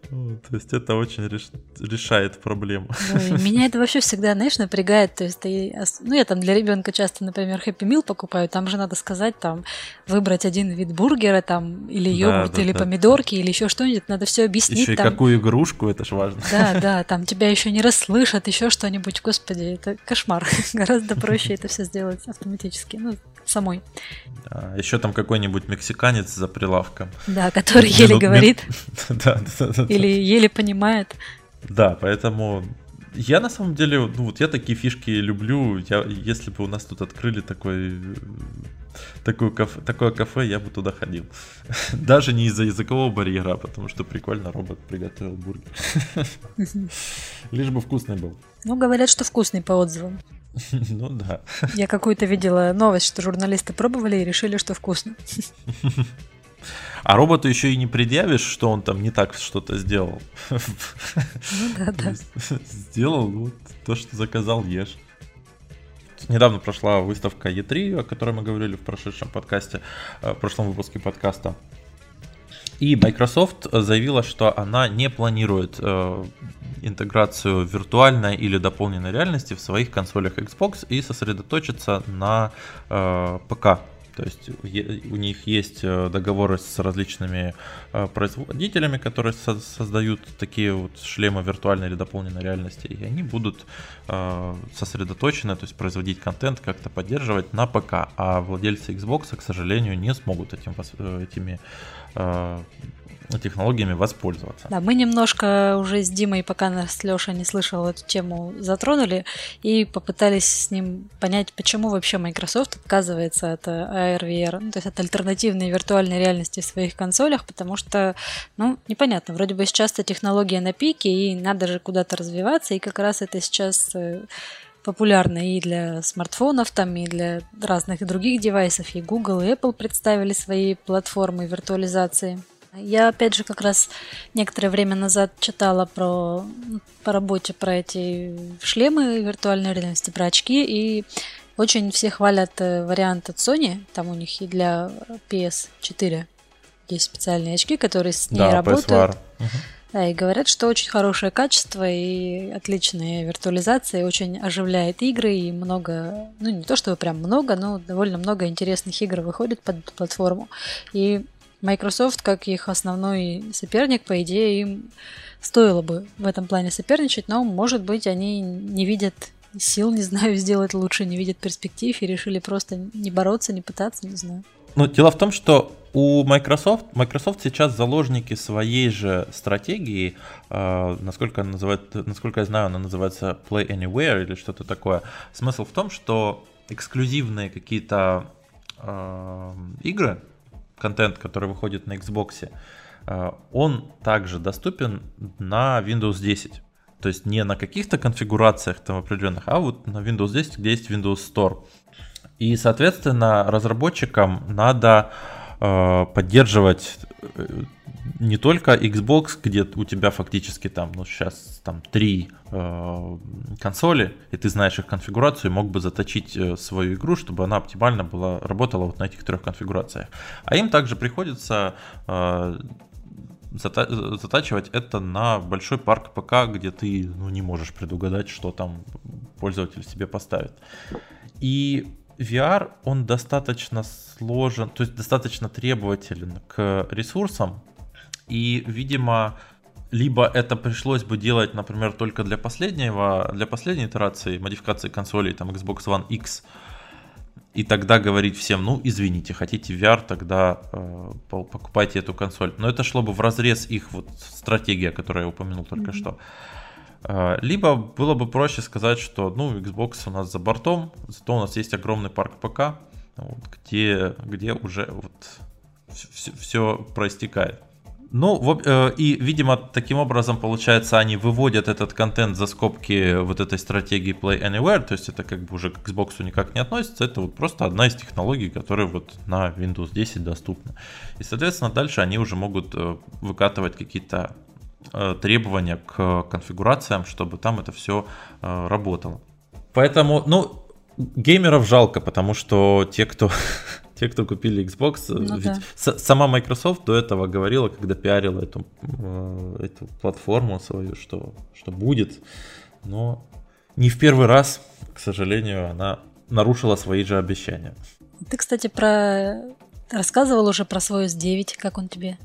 То есть это очень реш... решает проблему. Ну, меня это вообще всегда, знаешь, напрягает. То есть ты, ну я там для ребенка часто, например, Happy Meal покупаю, там же надо сказать, там выбрать один вид бургера, там или йогурт, да, да, или да. помидорки, или еще что-нибудь. Надо все объяснить. Еще там... и какую игрушку, это ж важно. Да, да, там тебя еще не расслышат, еще что-нибудь. Господи, это кошмар. Гораздо проще это все сделать автоматически. Ну, самой. Да, еще там какой-нибудь мексиканец за прилавком. Да, который еле Минут, говорит. да, да, да, или еле понимает. Да, поэтому я на самом деле, ну вот я такие фишки люблю. Я, если бы у нас тут открыли такой, такое, кафе, такое кафе, я бы туда ходил. Даже не из-за языкового барьера, а потому что прикольно робот приготовил бургер. Лишь бы вкусный был. Ну, говорят, что вкусный по отзывам. Ну да. Я какую-то видела новость, что журналисты пробовали и решили, что вкусно. А роботу еще и не предъявишь, что он там не так что-то сделал. Ну да, да. Сделал вот то, что заказал, ешь. недавно прошла выставка E3, о которой мы говорили в прошедшем подкасте, э, в прошлом выпуске подкаста. И Microsoft заявила, что она не планирует э, интеграцию виртуальной или дополненной реальности в своих консолях Xbox и сосредоточиться на э, ПК. То есть у них есть э, договоры с различными э, производителями, которые создают такие вот шлемы виртуальной или дополненной реальности, и они будут э, сосредоточены, то есть производить контент, как-то поддерживать на ПК, а владельцы Xbox, к сожалению, не смогут этим, этими технологиями воспользоваться. Да, мы немножко уже с Димой, пока нас Леша не слышал эту тему, затронули и попытались с ним понять, почему вообще Microsoft отказывается от AR, VR, ну, то есть от альтернативной виртуальной реальности в своих консолях, потому что, ну, непонятно, вроде бы сейчас эта технология на пике, и надо же куда-то развиваться, и как раз это сейчас популярно и для смартфонов, там, и для разных других девайсов. И Google, и Apple представили свои платформы виртуализации. Я, опять же, как раз некоторое время назад читала про, по работе про эти шлемы виртуальной реальности, про очки, и очень все хвалят э, вариант от Sony, там у них и для PS4 есть специальные очки, которые с ней да, работают. PS Да, и говорят, что очень хорошее качество и отличная виртуализация, очень оживляет игры, и много, ну не то чтобы прям много, но довольно много интересных игр выходит под платформу. И Microsoft, как их основной соперник, по идее, им стоило бы в этом плане соперничать, но, может быть, они не видят сил, не знаю, сделать лучше, не видят перспектив и решили просто не бороться, не пытаться, не знаю. Ну, дело в том, что у Microsoft, Microsoft сейчас заложники своей же стратегии, э, насколько, она называет, насколько я знаю, она называется Play Anywhere или что-то такое. Смысл в том, что эксклюзивные какие-то э, игры, контент, который выходит на Xbox, э, он также доступен на Windows 10. То есть не на каких-то конфигурациях там определенных, а вот на Windows 10, где есть Windows Store. И, соответственно, разработчикам надо поддерживать э, не только Xbox, где у тебя фактически там, ну сейчас там три э, консоли, и ты знаешь их конфигурацию, и мог бы заточить э, свою игру, чтобы она оптимально была, работала вот на этих трех конфигурациях. А им также приходится э, затачивать это на большой парк ПК, где ты ну, не можешь предугадать, что там пользователь себе поставит. И VR, он достаточно сложен, то есть достаточно требователен к ресурсам, и, видимо, либо это пришлось бы делать, например, только для последнего, для последней итерации модификации консолей, там Xbox One X, и тогда говорить всем, ну, извините, хотите VR, тогда э, покупайте эту консоль. Но это шло бы в разрез их вот стратегия, которую я упомянул только mm-hmm. что. Э, либо было бы проще сказать, что, ну, Xbox у нас за бортом, зато у нас есть огромный парк ПК, вот, где, где уже вот все, все проистекает. Ну, э, и, видимо, таким образом, получается, они выводят этот контент за скобки вот этой стратегии Play Anywhere, то есть это как бы уже к Xbox никак не относится, это вот просто одна из технологий, которая вот на Windows 10 доступна. И, соответственно, дальше они уже могут э, выкатывать какие-то требования к конфигурациям, чтобы там это все э, работало. Поэтому, ну, геймеров жалко, потому что те, кто те, кто купили Xbox, ну, ведь да. сама Microsoft до этого говорила, когда пиарила эту, э, эту платформу свою, что, что будет, но не в первый раз, к сожалению, она нарушила свои же обещания. Ты, кстати, про рассказывал уже про свой S9, как он тебе?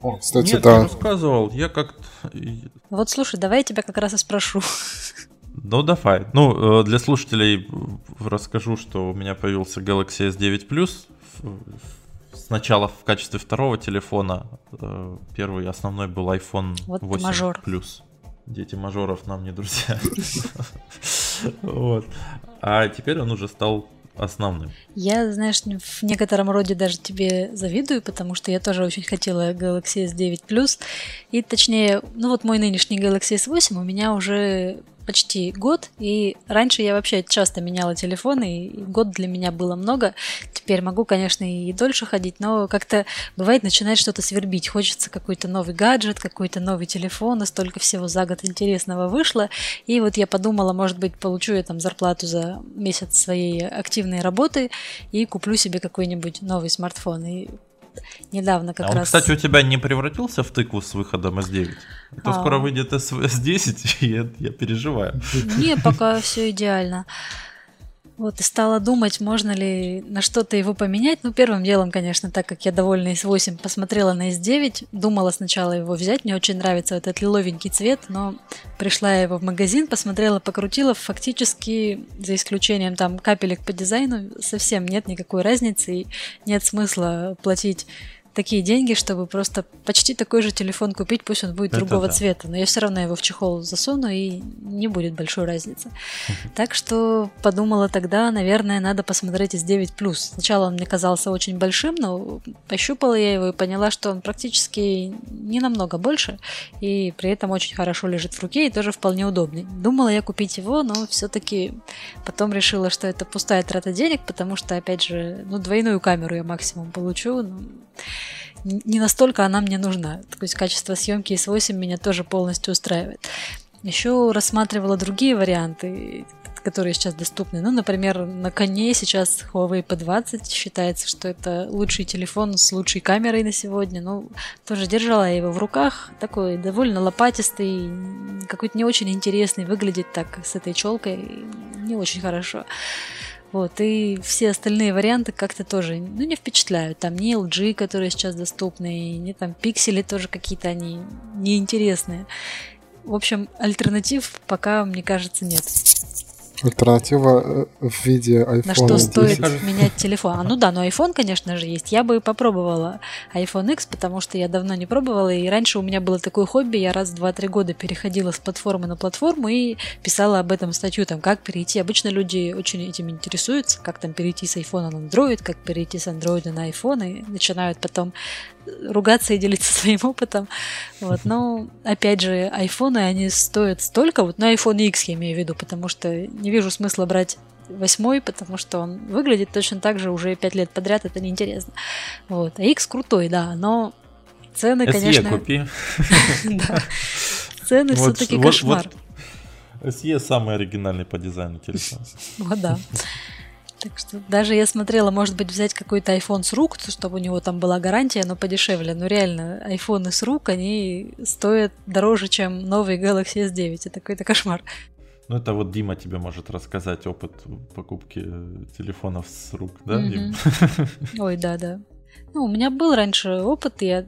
О, кстати, Нет, да. я рассказывал, я как-то... Вот слушай, давай я тебя как раз и спрошу. Ну, давай. Ну, э, для слушателей расскажу, что у меня появился Galaxy S9 Plus сначала в качестве второго телефона. Э, первый основной был iPhone вот 8 мажор. Plus. Дети мажоров нам не друзья. Вот. А теперь он уже стал основным. Я, знаешь, в некотором роде даже тебе завидую, потому что я тоже очень хотела Galaxy S9 Plus. И точнее, ну вот мой нынешний Galaxy S8 у меня уже почти год, и раньше я вообще часто меняла телефоны, и год для меня было много. Теперь могу, конечно, и дольше ходить, но как-то бывает начинает что-то свербить. Хочется какой-то новый гаджет, какой-то новый телефон, и столько всего за год интересного вышло. И вот я подумала, может быть, получу я там зарплату за месяц своей активной работы и куплю себе какой-нибудь новый смартфон. И недавно как а он, раз... кстати, у тебя не превратился в тыкву с выходом S9? А то а... скоро выйдет S10, и я, я переживаю. Не, пока все идеально. Вот, и стала думать, можно ли на что-то его поменять. Ну, первым делом, конечно, так как я довольна S8, посмотрела на S9, думала сначала его взять, мне очень нравится этот лиловенький цвет, но пришла я его в магазин, посмотрела, покрутила, фактически, за исключением там капелек по дизайну, совсем нет никакой разницы, и нет смысла платить такие деньги, чтобы просто почти такой же телефон купить, пусть он будет Это другого да. цвета, но я все равно его в чехол засуну и не будет большой разницы. Так что подумала тогда, наверное, надо посмотреть из 9 Сначала он мне казался очень большим, но пощупала я его и поняла, что он практически не намного больше, и при этом очень хорошо лежит в руке и тоже вполне удобный. Думала я купить его, но все-таки потом решила, что это пустая трата денег, потому что, опять же, ну, двойную камеру я максимум получу. Ну, не настолько она мне нужна. То есть качество съемки S8 меня тоже полностью устраивает. Еще рассматривала другие варианты, которые сейчас доступны. Ну, например, на коне сейчас Huawei P20 считается, что это лучший телефон с лучшей камерой на сегодня. Ну, тоже держала я его в руках. Такой довольно лопатистый, какой-то не очень интересный. Выглядит так с этой челкой не очень хорошо. Вот, и все остальные варианты как-то тоже, ну, не впечатляют. Там не LG, которые сейчас доступны, не там пиксели тоже какие-то они неинтересные. В общем, альтернатив пока, мне кажется, нет. Альтернатива э, в виде iPhone На что 10. стоит менять телефон? А, ну да, но iPhone, конечно же, есть. Я бы попробовала iPhone X, потому что я давно не пробовала, и раньше у меня было такое хобби, я раз в 2-3 года переходила с платформы на платформу и писала об этом статью, там, как перейти. Обычно люди очень этим интересуются, как там перейти с iPhone на Android, как перейти с Android на iPhone, и начинают потом ругаться и делиться своим опытом. Вот. Но, опять же, айфоны, они стоят столько, вот, на iPhone X я имею в виду, потому что не вижу смысла брать восьмой, потому что он выглядит точно так же уже пять лет подряд, это неинтересно. Вот. А X крутой, да, но цены, SE конечно... купи. Цены все-таки кошмар. SE самый оригинальный по дизайну телефон. Вот да. Так что даже я смотрела, может быть, взять какой-то iPhone с рук, чтобы у него там была гарантия, но подешевле. Но реально, айфоны с рук, они стоят дороже, чем новый Galaxy S9. Это какой-то кошмар. Ну, это вот Дима тебе может рассказать опыт покупки телефонов с рук, да, mm-hmm. Дим? Ой, да, да. Ну, у меня был раньше опыт, я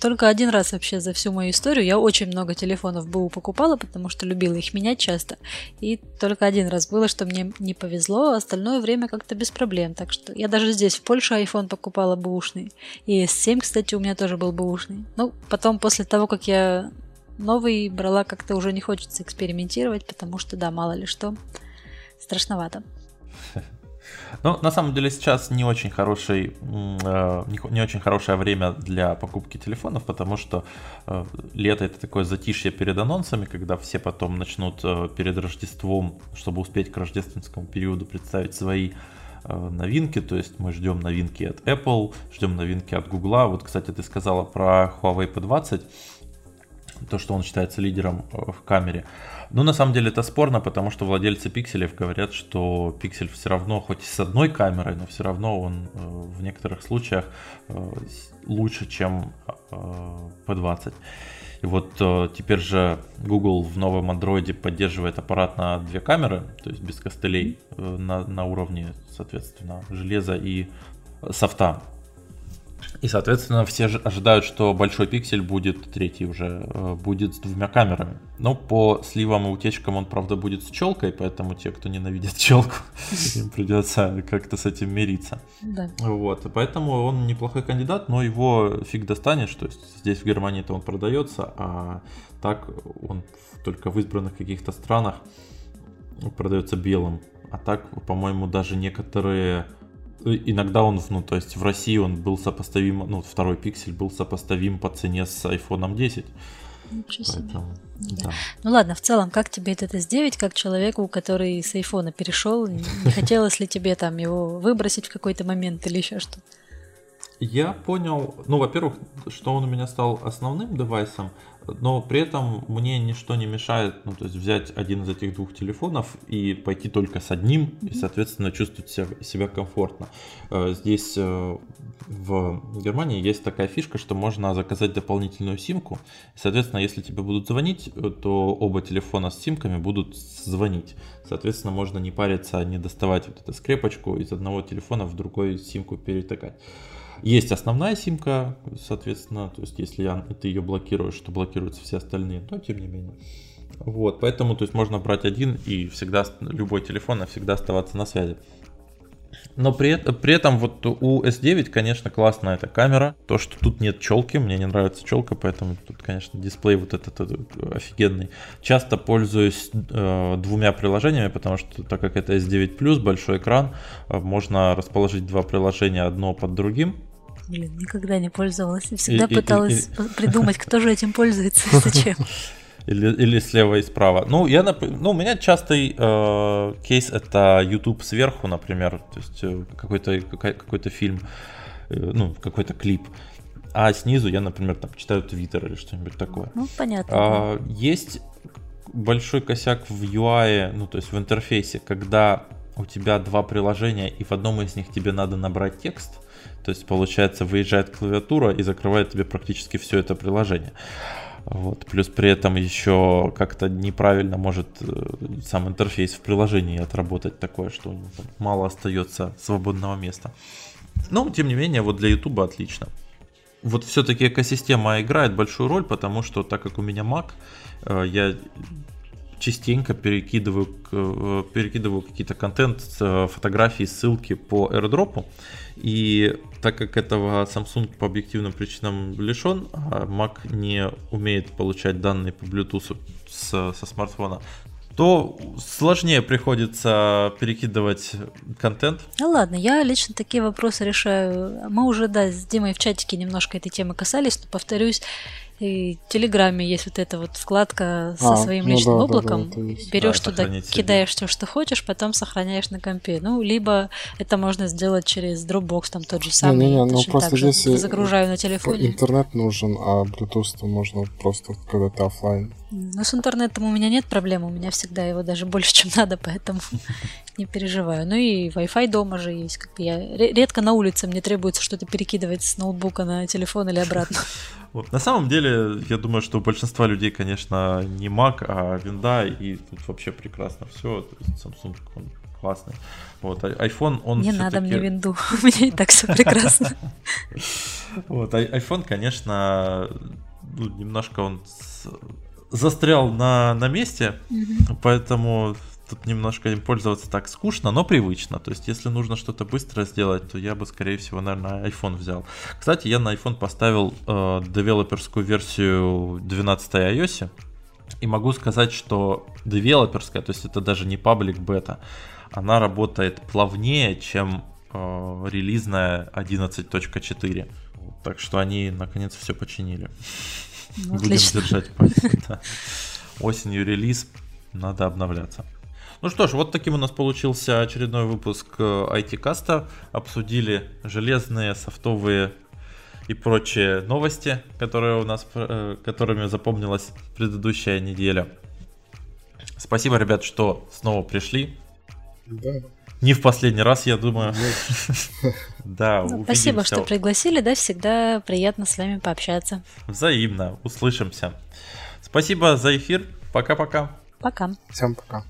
только один раз вообще за всю мою историю, я очень много телефонов БУ покупала, потому что любила их менять часто, и только один раз было, что мне не повезло, а остальное время как-то без проблем, так что я даже здесь, в Польше, iPhone покупала бэушный, и S7, кстати, у меня тоже был бэушный. Ну, потом, после того, как я новый брала, как-то уже не хочется экспериментировать, потому что, да, мало ли что, страшновато. Ну, на самом деле сейчас не очень хороший, э, не очень хорошее время для покупки телефонов, потому что э, лето это такое затишье перед анонсами, когда все потом начнут э, перед Рождеством, чтобы успеть к рождественскому периоду представить свои новинки, то есть мы ждем новинки от Apple, ждем новинки от Google. Вот, кстати, ты сказала про Huawei P20, то, что он считается лидером в камере. Ну, на самом деле это спорно, потому что владельцы пикселев говорят, что пиксель все равно, хоть и с одной камерой, но все равно он э, в некоторых случаях э, лучше, чем э, P20. И вот теперь же Google в новом Android поддерживает аппарат на две камеры, то есть без костылей, на, на уровне, соответственно, железа и софта. И, соответственно, все ожидают, что большой пиксель будет, третий уже, э, будет с двумя камерами. Но по сливам и утечкам он, правда, будет с челкой, поэтому те, кто ненавидит челку, им придется как-то с этим мириться. Да. Вот, поэтому он неплохой кандидат, но его фиг достанешь, то есть здесь в Германии-то он продается, а так он только в избранных каких-то странах продается белым. А так, по-моему, даже некоторые иногда он, ну, то есть в России он был сопоставим, ну, второй пиксель был сопоставим по цене с iPhone 10. Ничего себе. Поэтому, да. Да. Ну ладно, в целом, как тебе этот S9, как человеку, который с айфона перешел, не хотелось ли тебе там его выбросить в какой-то момент или еще что-то? Я понял, ну, во-первых, что он у меня стал основным девайсом, но при этом мне ничто не мешает, ну, то есть взять один из этих двух телефонов и пойти только с одним, и, соответственно, чувствовать себя, себя комфортно. Э, здесь э, в Германии есть такая фишка, что можно заказать дополнительную симку. Соответственно, если тебе будут звонить, то оба телефона с симками будут звонить. Соответственно, можно не париться, не доставать вот эту скрепочку из одного телефона в другой симку перетакать. Есть основная симка, соответственно, то есть если ты ее блокируешь, то блокируются все остальные, но тем не менее. Вот, поэтому, то есть можно брать один и всегда, любой телефон, всегда оставаться на связи. Но при, при этом вот у S9, конечно, классная эта камера. То, что тут нет челки, мне не нравится челка, поэтому тут, конечно, дисплей вот этот, этот офигенный. Часто пользуюсь э, двумя приложениями, потому что так как это S9+, большой экран, э, можно расположить два приложения одно под другим. Блин, никогда не пользовалась. Всегда и, пыталась и, и, придумать, кто же этим пользуется и зачем. Или, или слева и справа. Ну, я, ну, у меня частый э, кейс это YouTube сверху, например, то есть э, какой-то какой-то фильм, э, ну, какой-то клип. А снизу я, например, там читаю Твиттер или что-нибудь такое. Ну, понятно. А, есть большой косяк в UI, ну, то есть в интерфейсе, когда у тебя два приложения, и в одном из них тебе надо набрать текст, то есть, получается, выезжает клавиатура и закрывает тебе практически все это приложение. Вот. Плюс при этом еще как-то неправильно может э, сам интерфейс в приложении отработать такое, что мало остается свободного места. Но, тем не менее, вот для YouTube отлично. Вот все-таки экосистема играет большую роль, потому что так как у меня Mac, э, я частенько перекидываю, э, перекидываю какие-то контент, фотографии, ссылки по airdrop. И так как этого Samsung по объективным причинам лишен, а Mac не умеет получать данные по Bluetooth с, со смартфона, то сложнее приходится перекидывать контент. Ну ладно, я лично такие вопросы решаю. Мы уже, да, с Димой в чатике немножко этой темы касались, но повторюсь, и в Телеграме есть вот эта вот вкладка со а, своим ну личным да, облаком. Да, да, Берешь да, туда, кидаешь все, что хочешь, потом сохраняешь на компе. Ну, либо это можно сделать через Dropbox, там тот же самый. Не, не, не, ну просто здесь загружаю на телефоне. Интернет нужен, а Bluetooth можно просто когда то офлайн. Ну, с интернетом у меня нет проблем, у меня всегда его даже больше, чем надо, поэтому не переживаю. Ну и Wi-Fi дома же есть. Как я редко на улице мне требуется что-то перекидывать с ноутбука на телефон или обратно. Вот. На самом деле, я думаю, что у большинства людей, конечно, не Mac, а винда, и тут вообще прекрасно все. То есть Samsung он классный. Вот, а iPhone, он Не надо мне винду, у меня и так все прекрасно. Вот, а iPhone, конечно, ну, немножко он застрял на, на месте, угу. поэтому тут немножко им пользоваться так скучно, но привычно. То есть, если нужно что-то быстро сделать, то я бы, скорее всего, наверное, iPhone взял. Кстати, я на iPhone поставил э, девелоперскую версию 12 iOS. И могу сказать, что девелоперская, то есть это даже не паблик бета, она работает плавнее, чем э, релизная 11.4. Так что они наконец все починили. Ну, Будем держать пальцы. Да. Осенью релиз, надо обновляться. Ну что ж, вот таким у нас получился очередной выпуск IT-каста. Э, Обсудили железные, софтовые и прочие новости, которые у нас, э, которыми запомнилась предыдущая неделя. Спасибо, ребят, что снова пришли. Да. Не в последний раз, я думаю. Да, ну, Спасибо, что пригласили, да, всегда приятно с вами пообщаться. Взаимно, услышимся. Спасибо за эфир. Пока-пока. Пока. Всем пока.